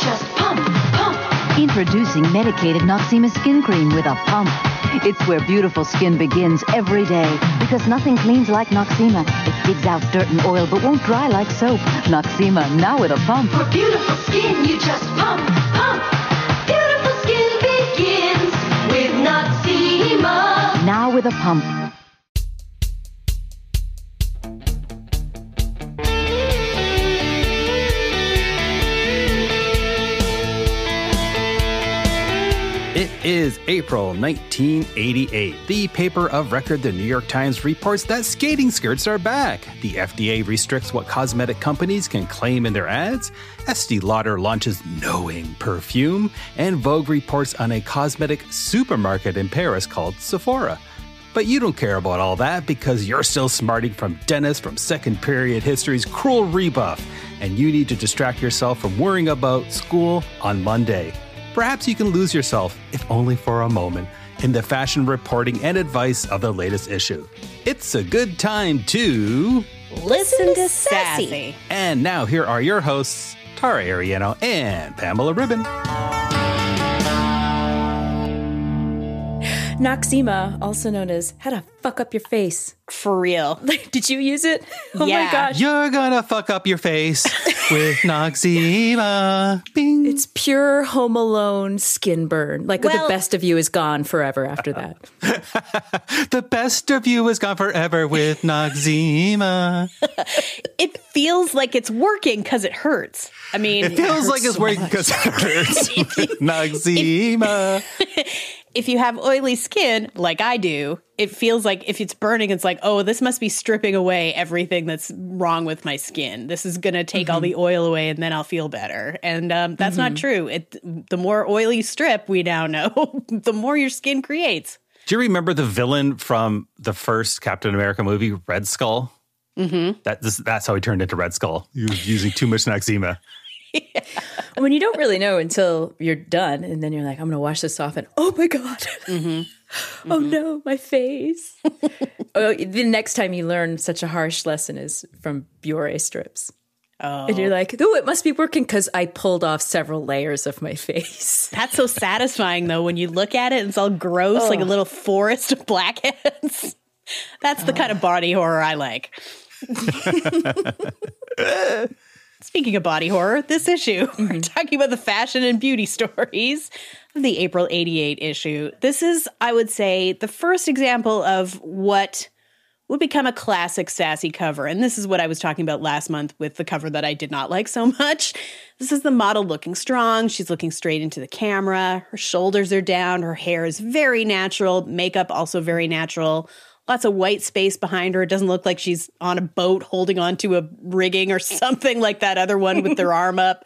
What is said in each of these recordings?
Just pump, pump. Introducing medicated Noxzema skin cream with a pump. It's where beautiful skin begins every day because nothing cleans like Noxzema. It digs out dirt and oil but won't dry like soap. Noxzema, now with a pump. For beautiful skin, you just pump, pump. Beautiful skin begins with Noxzema. Now with a pump. Is April 1988. The paper of record, the New York Times, reports that skating skirts are back. The FDA restricts what cosmetic companies can claim in their ads. Estee Lauder launches Knowing perfume. And Vogue reports on a cosmetic supermarket in Paris called Sephora. But you don't care about all that because you're still smarting from Dennis from second period history's cruel rebuff, and you need to distract yourself from worrying about school on Monday. Perhaps you can lose yourself, if only for a moment, in the fashion reporting and advice of the latest issue. It's a good time to. Listen to Sassy. And now here are your hosts, Tara Ariano and Pamela Ribon. Noxzema, also known as how to fuck up your face. For real. Did you use it? Oh Yeah. my gosh. You're gonna fuck up your face with Noxzema. Bing. It's pure Home Alone skin burn. Like the best of you is gone forever after that. the best of you is gone forever with Noxzema. It feels like it's working because it hurts. I mean, It feels like it's working because it hurts. Noxzema. If you have oily skin, like I do, it feels like if it's burning, it's like, oh, this must be stripping away everything that's wrong with my skin. This is going to take all the oil away and then I'll feel better. And um, that's not true. It, the more oily you strip, we now know, the more your skin creates. Do you remember the villain from the first Captain America movie, Red Skull? Mm-hmm. That, this, that's how he turned into Red Skull. He was using too much Noxzema. when you don't really know until you're done, and then you're like, I'm going to wash this off, and oh my God. oh no, my face. oh, the next time you learn such a harsh lesson is from Biore strips. Oh. And you're oh. like, oh, it must be working because I pulled off several layers of my face. That's so satisfying though when you look at it and it's all gross, like a oh. little forest of blackheads. That's the kind of body horror I like. Speaking of body horror, this issue, we're mm-hmm. talking about the fashion and beauty stories of the April 88 issue. This is, I would say, the first example of what would become a classic sassy cover. And this is what I was talking about last month with the cover that I did not like so much. This is the model looking strong. She's looking straight into the camera. Her shoulders are down. Her hair is very natural. Makeup also very natural. Lots of white space behind her. It doesn't look like she's on a boat holding onto a rigging or something like that other one with their arm up.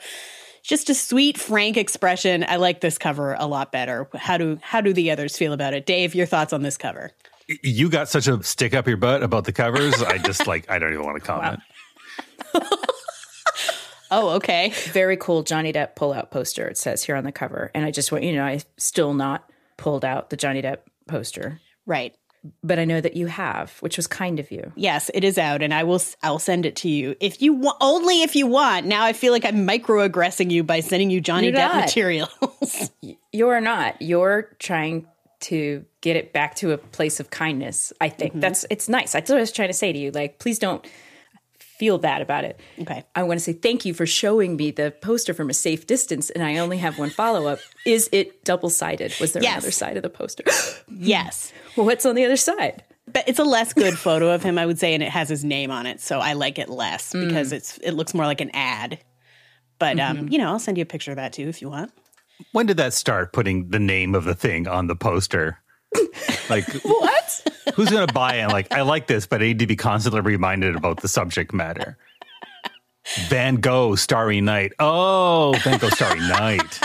Just a sweet, frank expression. I like this cover a lot better. How do how do the others feel about it? Dave, your thoughts on this cover? You got such a stick up your butt about the covers. I just like, I don't even want to comment. Oh, okay. Very cool Johnny Depp pull-out poster, it says here on the cover. And I just want you to know, I still not pulled out the Johnny Depp poster. Right. But I know that you have, which was kind of you. Yes, it is out, and I will. I'll send it to you if you want. Only if you want. Now I feel like I'm microaggressing you by sending you Johnny You're Depp not. materials. You're not. You're trying to get it back to a place of kindness. I think mm-hmm. that's it's nice. That's what I was trying to say to you. Like, please don't feel bad about it. Okay. I want to say thank you for showing me the poster from a safe distance, and I only have one follow up. Is it double sided? Was there Yes. another side of the poster? yes, well, what's on the other side? but it's a less good photo of him, I would say, and it has his name on it, so I like it less because it's it looks more like an ad. But um, you know, I'll send you a picture of that too if you want. When did that start putting the name of the thing on the poster? Like, What? Who's going to buy it? Like, I like this, but I need to be constantly reminded about the subject matter. Van Gogh, Starry Night. Oh, Van Gogh, Starry Night.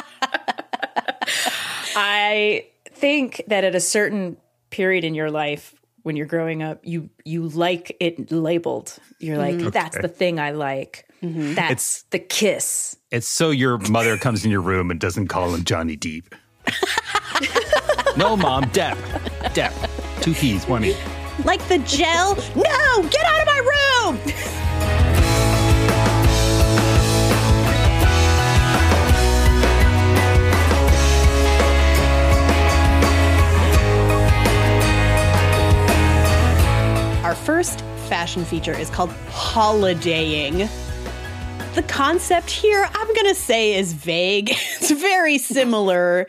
I think that at a certain period in your life when you're growing up, you you like it labeled. You're like, mm-hmm. that's the thing I like. Mm-hmm. That's the kiss. It's so your mother comes in your room and doesn't call him Johnny Deep. no, mom, Depp. Depp. Two P's, one E. Like the gel? No, get out of my room! Our first fashion feature is called holidaying. The concept here, I'm going to say, is vague. It's very similar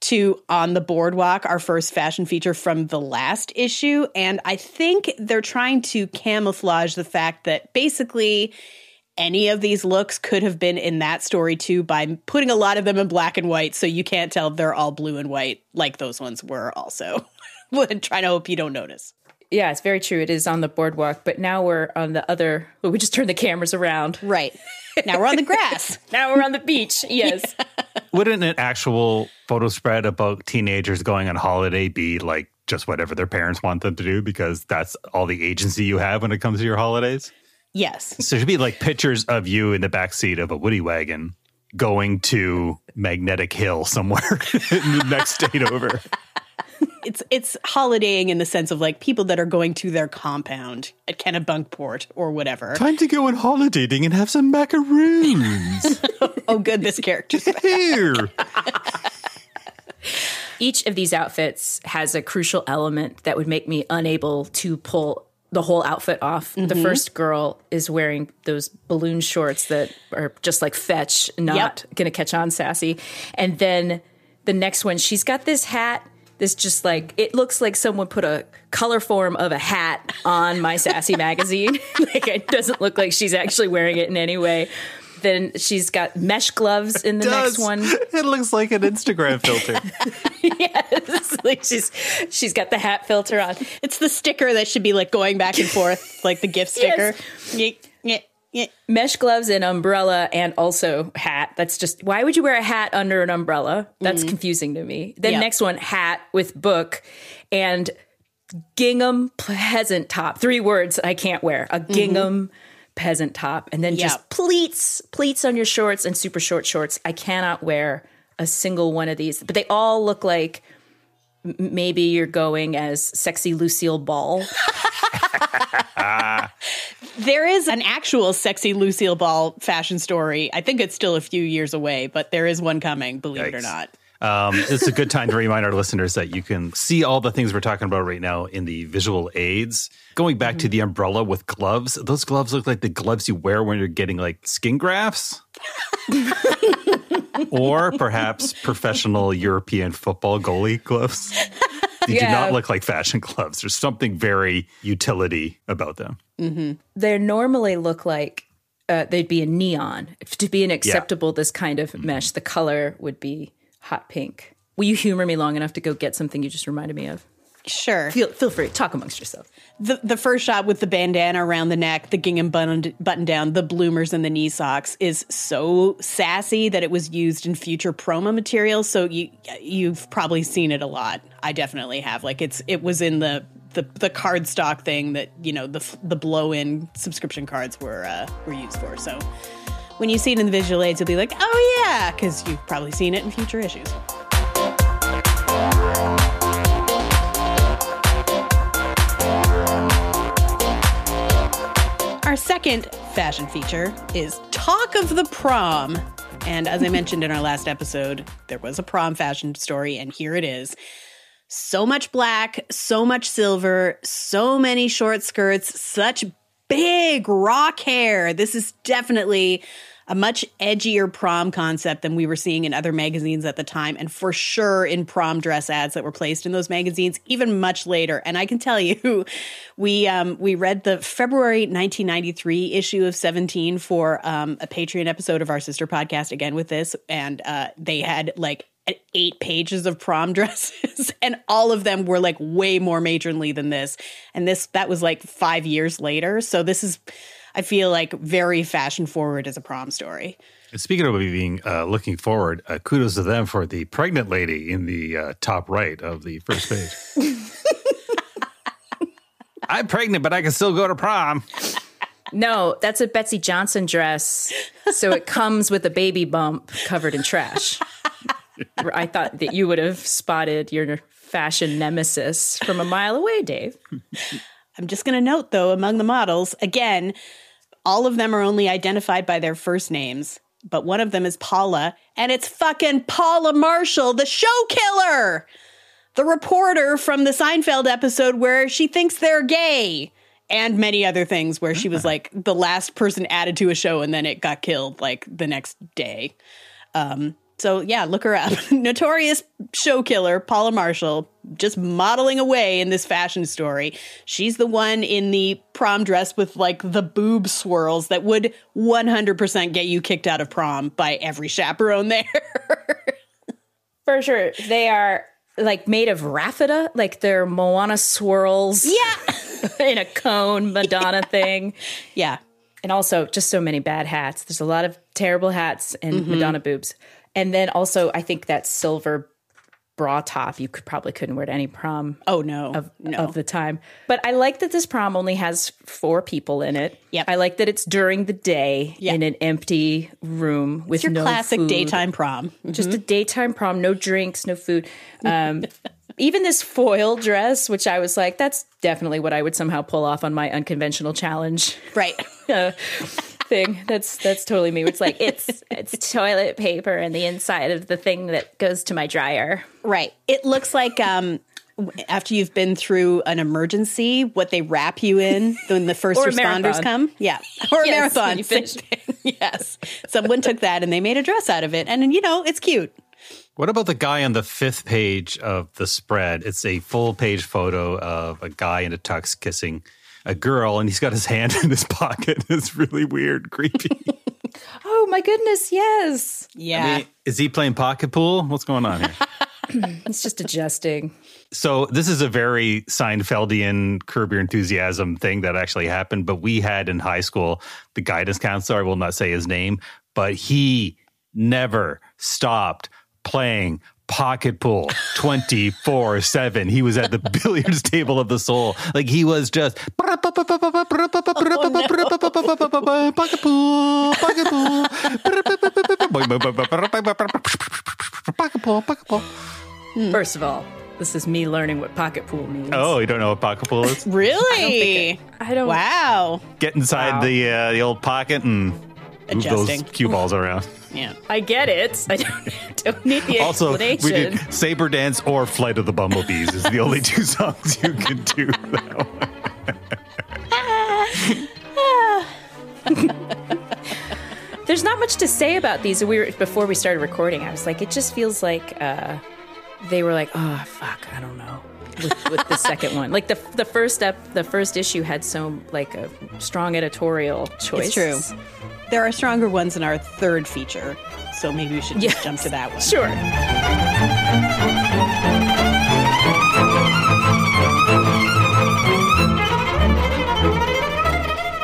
to On the Boardwalk, our first fashion feature from the last issue. And I think they're trying to camouflage the fact that basically any of these looks could have been in that story too by putting a lot of them in black and white so you can't tell they're all blue and white like those ones were also. trying to hope you don't notice. Yeah, it's very true. It is on the boardwalk, but now we're on the other. Well, we just turned the cameras around. Right. Now we're on the grass. Now we're on the beach. Yes. Wouldn't an actual photo spread about teenagers going on holiday be like just whatever their parents want them to do because that's all the agency you have when it comes to your holidays? Yes. So it should be like pictures of you in the back seat of a Woody wagon going to Magnetic Hill somewhere in the next state over. It's it's holidaying in the sense of like people that are going to their compound at Kennebunkport or whatever. Time to go on holidaying and have some macaroons. Oh, good, this character's back. Here. Each of these outfits has a crucial element that would make me unable to pull the whole outfit off. The mm-hmm. first girl is wearing those balloon shorts that are just like fetch, not going to catch on sassy. And then the next one, she's got this hat. This just like it looks like someone put a color form of a hat on my sassy magazine. like it doesn't look like she's actually wearing it in any way. Then she's got mesh gloves in the next one. It looks like an Instagram filter. yes, like she's she's got the hat filter on. It's the sticker that should be like going back and forth, like the gift sticker. Yeah. Mesh gloves and umbrella and also hat. That's just why would you wear a hat under an umbrella? That's mm. confusing to me. Then Yeah. next one, hat with book and gingham peasant top. Three words I can't wear. A mm-hmm. gingham peasant top. And then Yeah. just pleats, pleats on your shorts and super short shorts. I cannot wear a single one of these. But they all look like maybe you're going as sexy Lucille Ball. There is an actual sexy Lucille Ball fashion story. I think it's still a few years away, but there is one coming, believe it or not. Um, it's a good time to remind our listeners that you can see all the things we're talking about right now in the visual aids. Going back to the umbrella with gloves, those gloves look like the gloves you wear when you're getting like skin grafts. or perhaps professional European football goalie gloves. They do not look like fashion gloves. There's something very utility about them. they normally look like uh, they'd be a neon. If to be an acceptable this kind of mesh, the color would be hot pink. Will you humor me long enough to go get something you just reminded me of? Sure. Feel feel free. Talk amongst yourself. The the first shot with the bandana around the neck, the gingham button button down, the bloomers and the knee socks is so sassy that it was used in future promo material. So you you've probably seen it a lot. I definitely have. Like it's it was in the the, the card stock thing that you know the the blow in subscription cards were uh, were used for. So when you see it in the visual aids, you'll be like, oh yeah, because you've probably seen it in future issues. Our second fashion feature is Talk of the Prom. And as I mentioned in our last episode, there was a prom fashion story, and here it is. So much black, so much silver, so many short skirts, such big rock hair. This is definitely a much edgier prom concept than we were seeing in other magazines at the time, and for sure in prom dress ads that were placed in those magazines, even much later. And I can tell you, we um, we read the February 1993 issue of 17 for um, a Patreon episode of our sister podcast again with this, and uh, they had like eight pages of prom dresses, and all of them were like way more matronly than this. And this that was like five years later. So this is, I feel like, very fashion forward as a prom story. Speaking of being uh, looking forward, uh, kudos to them for the pregnant lady in the uh, top right of the first page. I'm pregnant, but I can still go to prom. No, that's a Betsey Johnson dress. So it comes with a baby bump covered in trash. I thought that you would have spotted your fashion nemesis from a mile away, Dave. I'm just going to note, though, among the models, again, all of them are only identified by their first names, but one of them is Paula, and it's fucking Paula Marshall, the show killer, the reporter from the Seinfeld episode where she thinks they're gay, and many other things where she was like the last person added to a show and then it got killed like the next day. Um, so yeah, look her up. Notorious show killer Paula Marshall, just modeling away in this fashion story. She's the one in the prom dress with like the boob swirls that would 100% get you kicked out of prom by every chaperone there. For sure. They are like made of raffida, like they're Moana swirls. yeah. in a cone Madonna thing. Yeah. And also just so many bad hats. There's a lot of terrible hats and Mm-hmm. Madonna boobs. And then also I think that silver bra top you could probably couldn't wear to any prom Oh no. of, no. of the time. But I like that this prom only has four people in it. Yep. I like that it's during the day Yeah. in an empty room with it's your no classic food. daytime prom. Just a daytime prom, no drinks, no food. Um, even this foil dress, which I was like, that's definitely what I would somehow pull off on my unconventional challenge Right. uh, thing. That's that's totally me. It's like it's it's toilet paper and the inside of the thing that goes to my dryer. Right. It looks like um after you've been through an emergency, what they wrap you in when the first responders marathon. come. Yeah. Or a Yes, when marathon. you finish. Same thing. yes. Someone took that and they made a dress out of it. And you know, it's cute. What about the guy on the fifth page of the spread? It's a full page photo of a guy in a tux kissing a girl, and he's got his hand in his pocket. It's really weird, creepy. Oh my goodness, yes. Yeah. I mean, is he playing pocket pool? What's going on here? It's just adjusting. So this is a very Seinfeldian curb your enthusiasm thing that actually happened. But we had in high school the guidance counselor. I will not say his name, but he never stopped playing pocket pool 24 7 he was at the billiards table of the soul like he was just pocket pool pocket pool pocket pool pocket pool First of all, this is me learning what pocket pool means. oh you don't know what pocket pool is Really? I don't wow. get inside Wow. the uh, the old pocket and move those Adjusting. cue balls around. Yeah. I get it. I don't, don't need the Also, we did Saber Dance or Flight of the Bumblebees is the only two songs you can do. That. There's not much to say about these. We were before we started recording. I was like, it just feels like uh, they were like, oh fuck, I don't know. With, with the second one, like the the first step, the first issue had so like a strong editorial choice. It's true. There are stronger ones in our third feature. So maybe we should just Yes. jump to that one. Sure.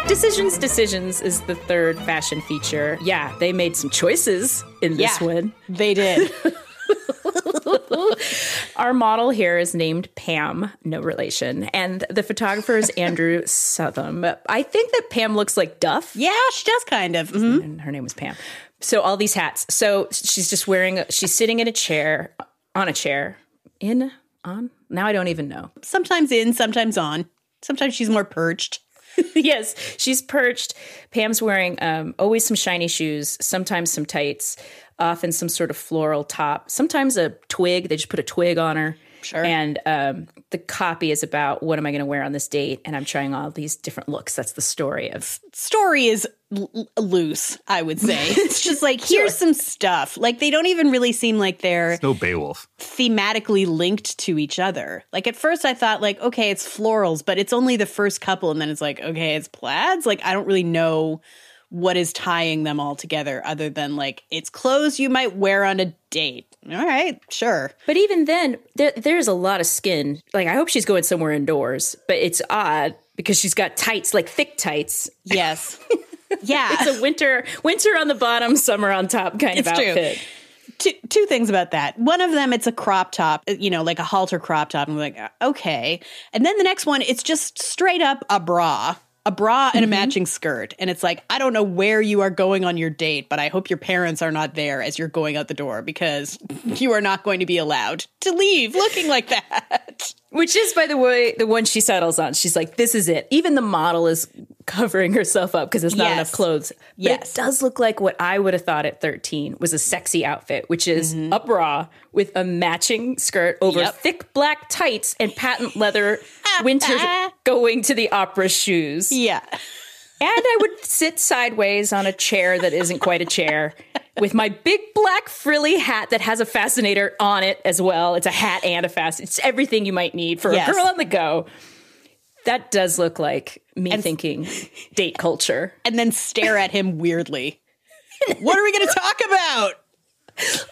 Decisions, Decisions is the third fashion feature. Yeah, they made some choices in this Yeah. one. They did. Our model here is named Pam, no relation, and the photographer is Andrew Southam. I think that Pam looks like Duff. yeah, she does kind of. Mhm. and her name was Pam. So all these hats. So she's just wearing. A, she's sitting in a chair, on a chair, in on. Now I don't even know. Sometimes in, sometimes on. Sometimes she's more perched. yes, she's perched. Pam's wearing um, always some shiny shoes, sometimes some tights, often some sort of floral top, sometimes a twig. They just put a twig on her. Sure. And um, the copy is about what am I going to wear on this date? And I'm trying all these different looks. That's the story of. Story is l- l- loose, I would say. It's just like, here's some stuff. Like, they don't even really seem like they're No Beowulf. thematically linked to each other. Like at first I thought like okay it's florals but it's only the first couple and then it's like okay it's plaids like I don't really know what is tying them all together other than like it's clothes you might wear on a date. all right, sure. But even then, there, there's a lot of skin. Like, I hope she's going somewhere indoors, but it's odd because she's got tights, like thick tights. Yes. yeah. It's a winter, winter on the bottom, summer on top kind It's of true. outfit. two, two things about that. One of them, it's a crop top, uh, you know, like a halter crop top. And we're like, uh, okay. And then the next one, it's just straight up a bra, a bra and a mm-hmm. matching skirt. And it's like, I don't know where you are going on your date, but I hope your parents are not there as you're going out the door because you are not going to be allowed to leave looking like that. Which is, by the way, the one she settles on. She's like, this is it. Even the model is covering herself up because there's not Yes. enough clothes. But Yes. it does look like what I would have thought at 13 was a sexy outfit, which is mm-hmm. a bra with a matching skirt over Yep. thick black tights and patent leather winter going to the opera shoes. Yeah. And I would sit sideways on a chair that isn't quite a chair with my big black frilly hat that has a fascinator on it as well. It's a hat and a fascinator. It's everything you might need for Yes. a girl on the go. That does look like me thinking date culture. And then stare at him weirdly. what are we going to talk about?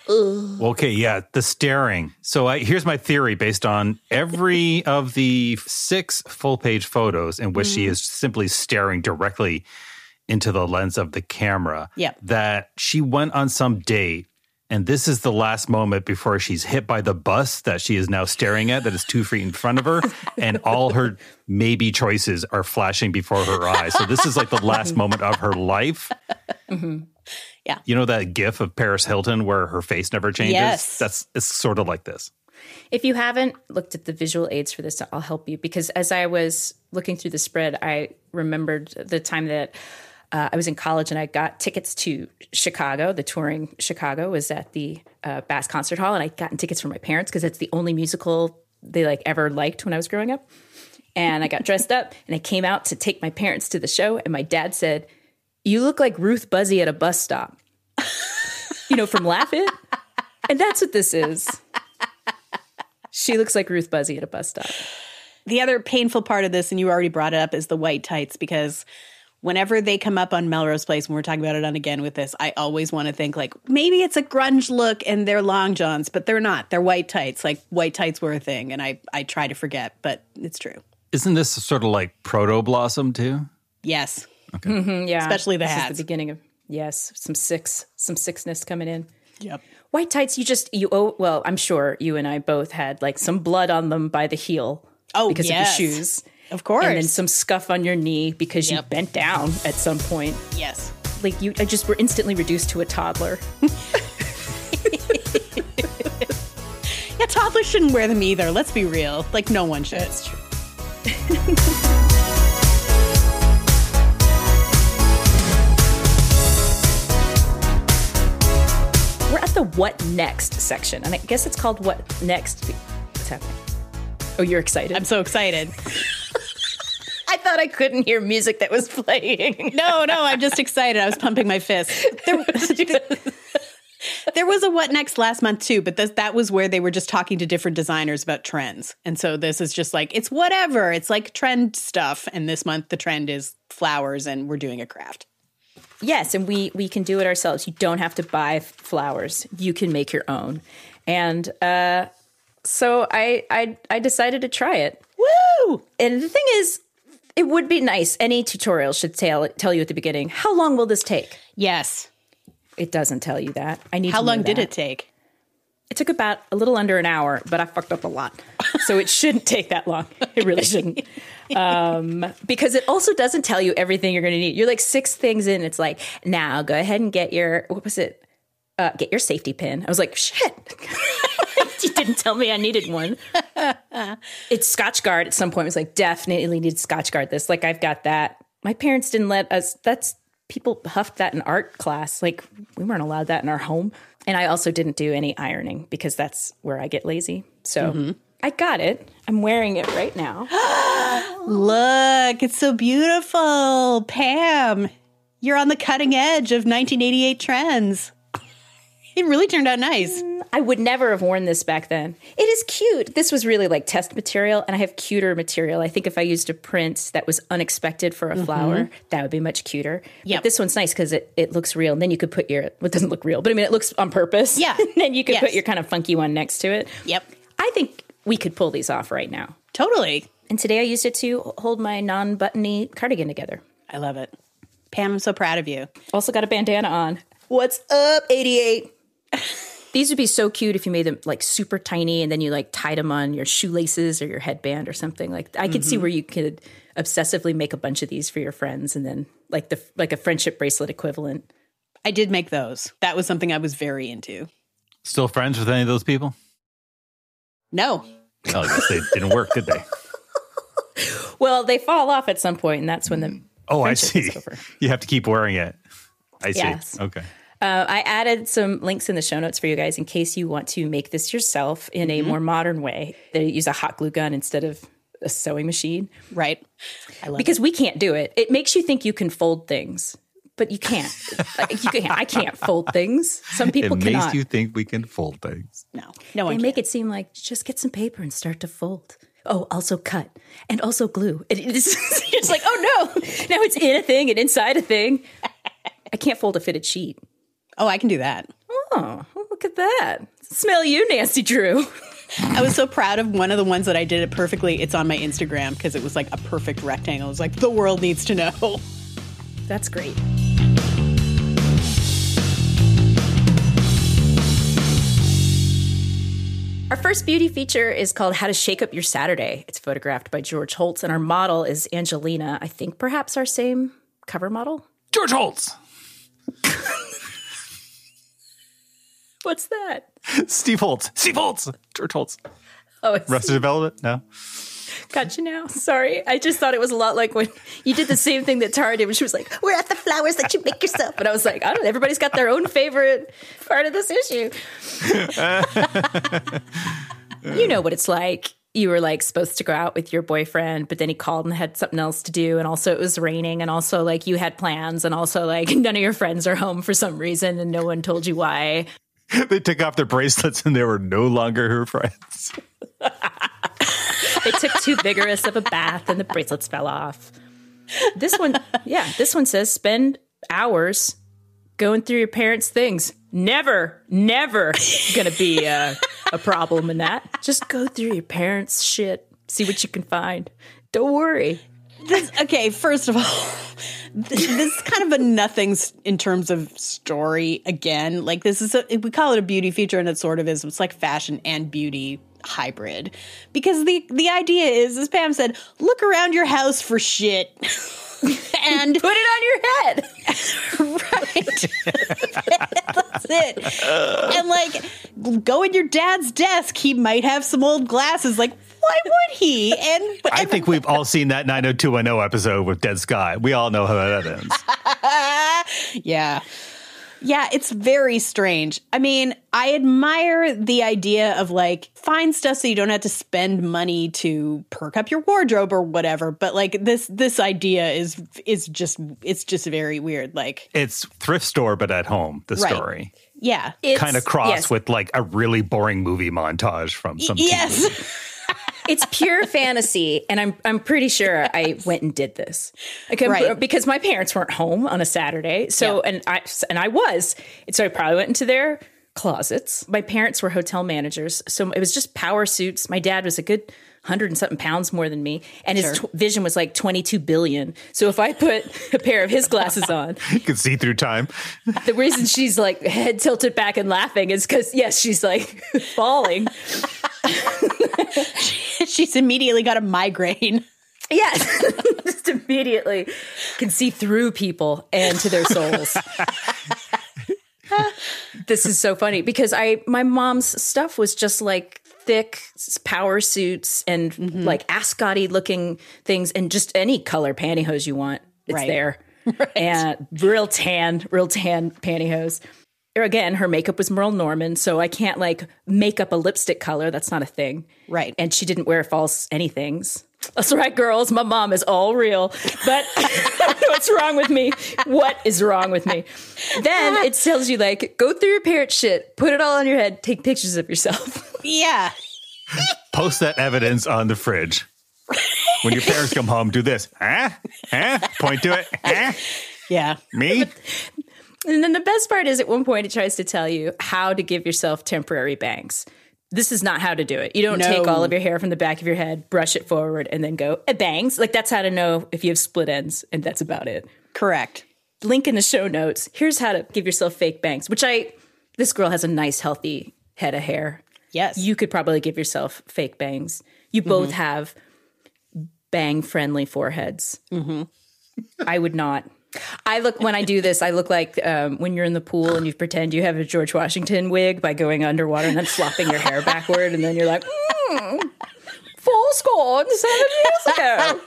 Okay, yeah, the staring. So I, here's my theory based on every of the six full page photos in which she mm-hmm. is simply staring directly into the lens of the camera. Yep. That she went on some date. And this is the last moment before she's hit by the bus that she is now staring at, that is two feet in front of her. And all her maybe choices are flashing before her eyes. So this is like the last moment of her life. Mm-hmm. Yeah. You know that gif of Paris Hilton where her face never changes? Yes. That's it's sort of like this. If you haven't looked at the visual aids for this, I'll help you because as I was looking through the spread, I remembered the time that uh, I was in college and I got tickets to Chicago. The touring Chicago was at the uh, Bass Concert Hall, and I gotten tickets for my parents because it's the only musical they like ever liked when I was growing up. And I got dressed up and I came out to take my parents to the show, and my dad said, "You look like Ruth Buzzi at a bus stop." you know, from Laugh-In. And that's what this is. She looks like Ruth Buzzi at a bus stop. The other painful part of this, and you already brought it up, is the white tights because whenever they come up on Melrose Place, when we're talking about it on again with this, I always want to think like maybe it's a grunge look and they're long johns, but they're not. They're white tights. Like white tights were a thing, and I I try to forget, but it's true. Isn't this sort of like proto blossom too? Yes. Okay. Mm-hmm, yeah, Especially the this is hats. the beginning of yes, some six, some sickness coming in. Yep. White tights, you just you oh well, I'm sure you and I both had like some blood on them by the heel. Oh, because yes. of the shoes. Of course. And then some scuff on your knee because you bent down at some point. yes. Like you I just were instantly reduced to a toddler. Yeah, toddlers shouldn't wear them either. Let's be real. Like no one should. That's true. We're at the what next section, and I guess it's called what next. What's happening? Oh, you're excited. I'm so excited. I thought I couldn't hear music that was playing. No, no, I'm just excited. I was pumping my fist. There, there was a what next last month too, but this, that was where they were just talking to different designers about trends. And so this is just like it's whatever. It's like trend stuff. And this month the trend is flowers, and we're doing a craft. Yes, and we we can do it ourselves. You don't have to buy flowers. You can make your own. And uh, so I, I I decided to try it. Woo! And the thing is, it would be nice. Any tutorial should tell tell you at the beginning how long will this take. Yes. It doesn't tell you that. I need. How to know long did it take? It took about a little under an hour, but I fucked up a lot. So it shouldn't take that long. It really shouldn't. Um, because it also doesn't tell you everything you're going to need. You're like six things in. It's like, now go ahead and get your, what was it? Uh, get your safety pin. I was like, shit. you didn't tell me I needed one. it's Scotchgard at some point. It was like, definitely need Scotchgard this. Like, I've got that. My parents didn't let us, that's, people huffed that in art class. Like, we weren't allowed that in our home. And I also didn't do any ironing because that's where I get lazy. So mm-hmm. I got it. I'm wearing it right now. Look, it's so beautiful. Pam, you're on the cutting edge of 1988 trends. It really turned out nice. Mm, I would never have worn this back then. It is cute. This was really like test material, and I have cuter material. I think if I used a print that was unexpected for a mm-hmm. flower, that would be much cuter. But this one's nice because it, it looks real. And then you could put your, well, it doesn't look real, but I mean, it looks on purpose. Yeah. and then you could put your kind of funky one next to it. Yep. I think we could pull these off right now. Totally. And today I used it to hold my non buttony cardigan together. I love it. Pam, I'm so proud of you. Also got a bandana on. What's up, 88? These would be so cute if you made them like super tiny and then you like tied them on your shoelaces or your headband or something. Like I could see mm-hmm. where you could obsessively make a bunch of these for your friends and then like the like a friendship bracelet equivalent. I did make those. That was something I was very into. Still friends with any of those people? No. Oh, I guess they didn't work, did they? Well, they fall off at some point and that's when the Oh, I see. is over. You have to keep wearing it. I see. Yes. Okay. Uh, I added some links in the show notes for you guys in case you want to make this yourself in a more modern way. They use a hot glue gun instead of a sewing machine. Right. Because we can't do it. It makes you think you can fold things, but you can't. You can't I can't fold things. Some people it cannot. makes you think we can fold things. it. No. No they make it seem like just get some paper and start to fold. Oh, also cut and also glue. It, it's, it's like, oh no, now it's in a thing and inside a thing. I can't fold a fitted sheet. Oh, I can do that. Oh, look at that. Smell you, Nancy Drew. I was so proud of one of the ones that I did it perfectly. It's on my Instagram because it was like a perfect rectangle. It was like the world needs to know. That's great. Our first beauty feature is called How to Shake Up Your Saturday. It's photographed by George Holz, and our model is Angelina. I think perhaps our same cover model. George Holz. What's that? Steve Holtz. Steve Holtz. George Holz. Oh, it's Arrested Development? No. got you now. Sorry. I just thought it was a lot like when you did the same thing that Tara did when she was like, We're at the flowers that you make yourself. But I was like, I don't know. Everybody's got their own favorite part of this issue. you know what it's like. You were like supposed to go out with your boyfriend, but then he called and had something else to do. And also it was raining. And also like you had plans. And also like none of your friends are home for some reason and no one told you why. They took off their bracelets and they were no longer her friends. They took too vigorous of a bath and the bracelets fell off. This one, yeah, this one says spend hours going through your parents' things. Never, never gonna be a, a problem in that. Just go through your parents' shit, see what you can find. Don't worry. This, okay, first of all, this, this is kind of a nothing in terms of story. Again, like this is a, we call it a beauty feature, and it sort of is. It's like fashion and beauty hybrid because the the idea is, as Pam said, look around your house for shit. and Put it on your head. Right. That's it. And like, go in your dad's desk. He might have some old glasses. Like, why would he? And I think we've all seen that 90210 episode with Dead Sky. We all know how that ends. yeah. Yeah, it's very strange. I mean, I admire the idea of like find stuff so you don't have to spend money to perk up your wardrobe or whatever, but like this this idea is is just it's just very weird. Like, It's thrift store, but at home, the Right. story. yeah. It's, Kind of cross yes, with like a really boring movie montage from some TV. Yes. it's pure fantasy, and I'm I'm pretty sure I went and did this, like, Right. Because my parents weren't home on a Saturday, so and I and I was, and so I probably went into their closets. My parents were hotel managers, so it was just power suits. My dad was a good hundred and something pounds more than me, and his tw- vision was like twenty two billion. So if I put a pair of his glasses on, You can see through time. the reason she's like head tilted back and laughing is because yes, she's like falling. She's immediately got a migraine. Yes, just immediately can see through people and to their souls. this is so funny because I my mom's stuff was just like thick power suits and Mm-hmm. like ascot looking things and just any color pantyhose you want. It's Right. there. And real tan, real tan pantyhose. Again, her makeup was Merle Norman, so I can't like make up a lipstick color. That's not a thing. Right. And she didn't wear false anythings. That's right, girls. My mom is all real. But I don't know what's wrong with me. What is wrong with me? Then it tells you, like, go through your parent shit, put it all on your head, take pictures of yourself. Yeah. Post that evidence on the fridge. When your parents come home, do this. Huh? Huh? Point to it. Huh? Yeah. Me? And then the best part is at one point it tries to tell you how to give yourself temporary bangs. This is not how to do it. You don't No. take all of your hair from the back of your head, brush it forward, and then go "Eh, bangs. Like that's how to know if you have split ends, and that's about it. Correct. Link in the show notes. Here's how to give yourself fake bangs, which I this girl has a nice healthy head of hair. Yes. You could probably give yourself fake bangs. You both Mm-hmm. have bang friendly foreheads. Mm-hmm. I would not. I look when I do this. I look like um, when you're in the pool and you pretend you have a George Washington wig by going underwater and then flopping your hair backward, and then you're like, mm, full score seven years ago.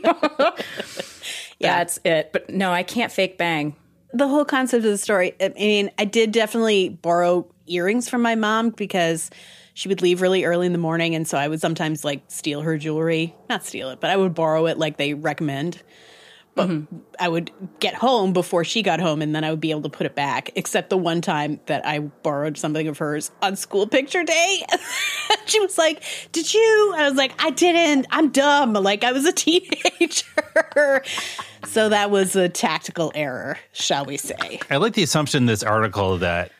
Yeah, that's it. But no, I can't fake bang. The whole concept of the story. I mean, I did definitely borrow earrings from my mom because she would leave really early in the morning, and so I would sometimes like steal her jewelry. Not steal it, but I would borrow it like they recommend. But mm-hmm. I would get home before she got home, and then I would be able to put it back. Except the one time that I borrowed something of hers on school picture day, she was like, "Did you?" I was like, "I didn't. I'm dumb. Like I was a teenager." so that was a tactical error, shall we say? I like the assumption in this article that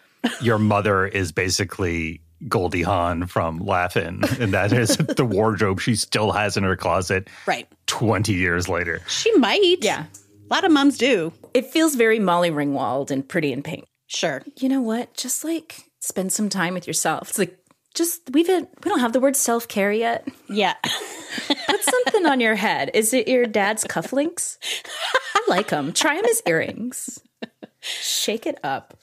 your mother is basically Goldie Hawn from Laugh-In, and that is the wardrobe she still has in her closet Right. 20 years later. She might. Yeah. A lot of moms do. It feels very Molly Ringwald and Pretty in Pink. Sure. you know what? Just like spend some time with yourself. It's like just we've we don't have the word self care yet. Yeah. Put something on your head. Is it your dad's cufflinks? I like them. Try them as earrings. Shake it up.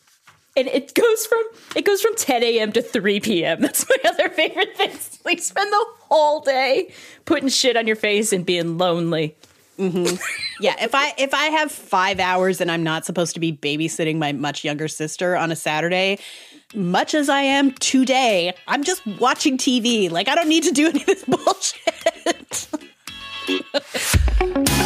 And it goes from it goes from 10 a.m. to 3 p.m. That's my other favorite thing. Like spend the whole day putting shit on your face and being lonely. Mm-hmm. Yeah. If I if I have five hours and I'm not supposed to be babysitting my much younger sister on a Saturday, much as I am today, I'm just watching TV. Like I don't need to do any of this bullshit.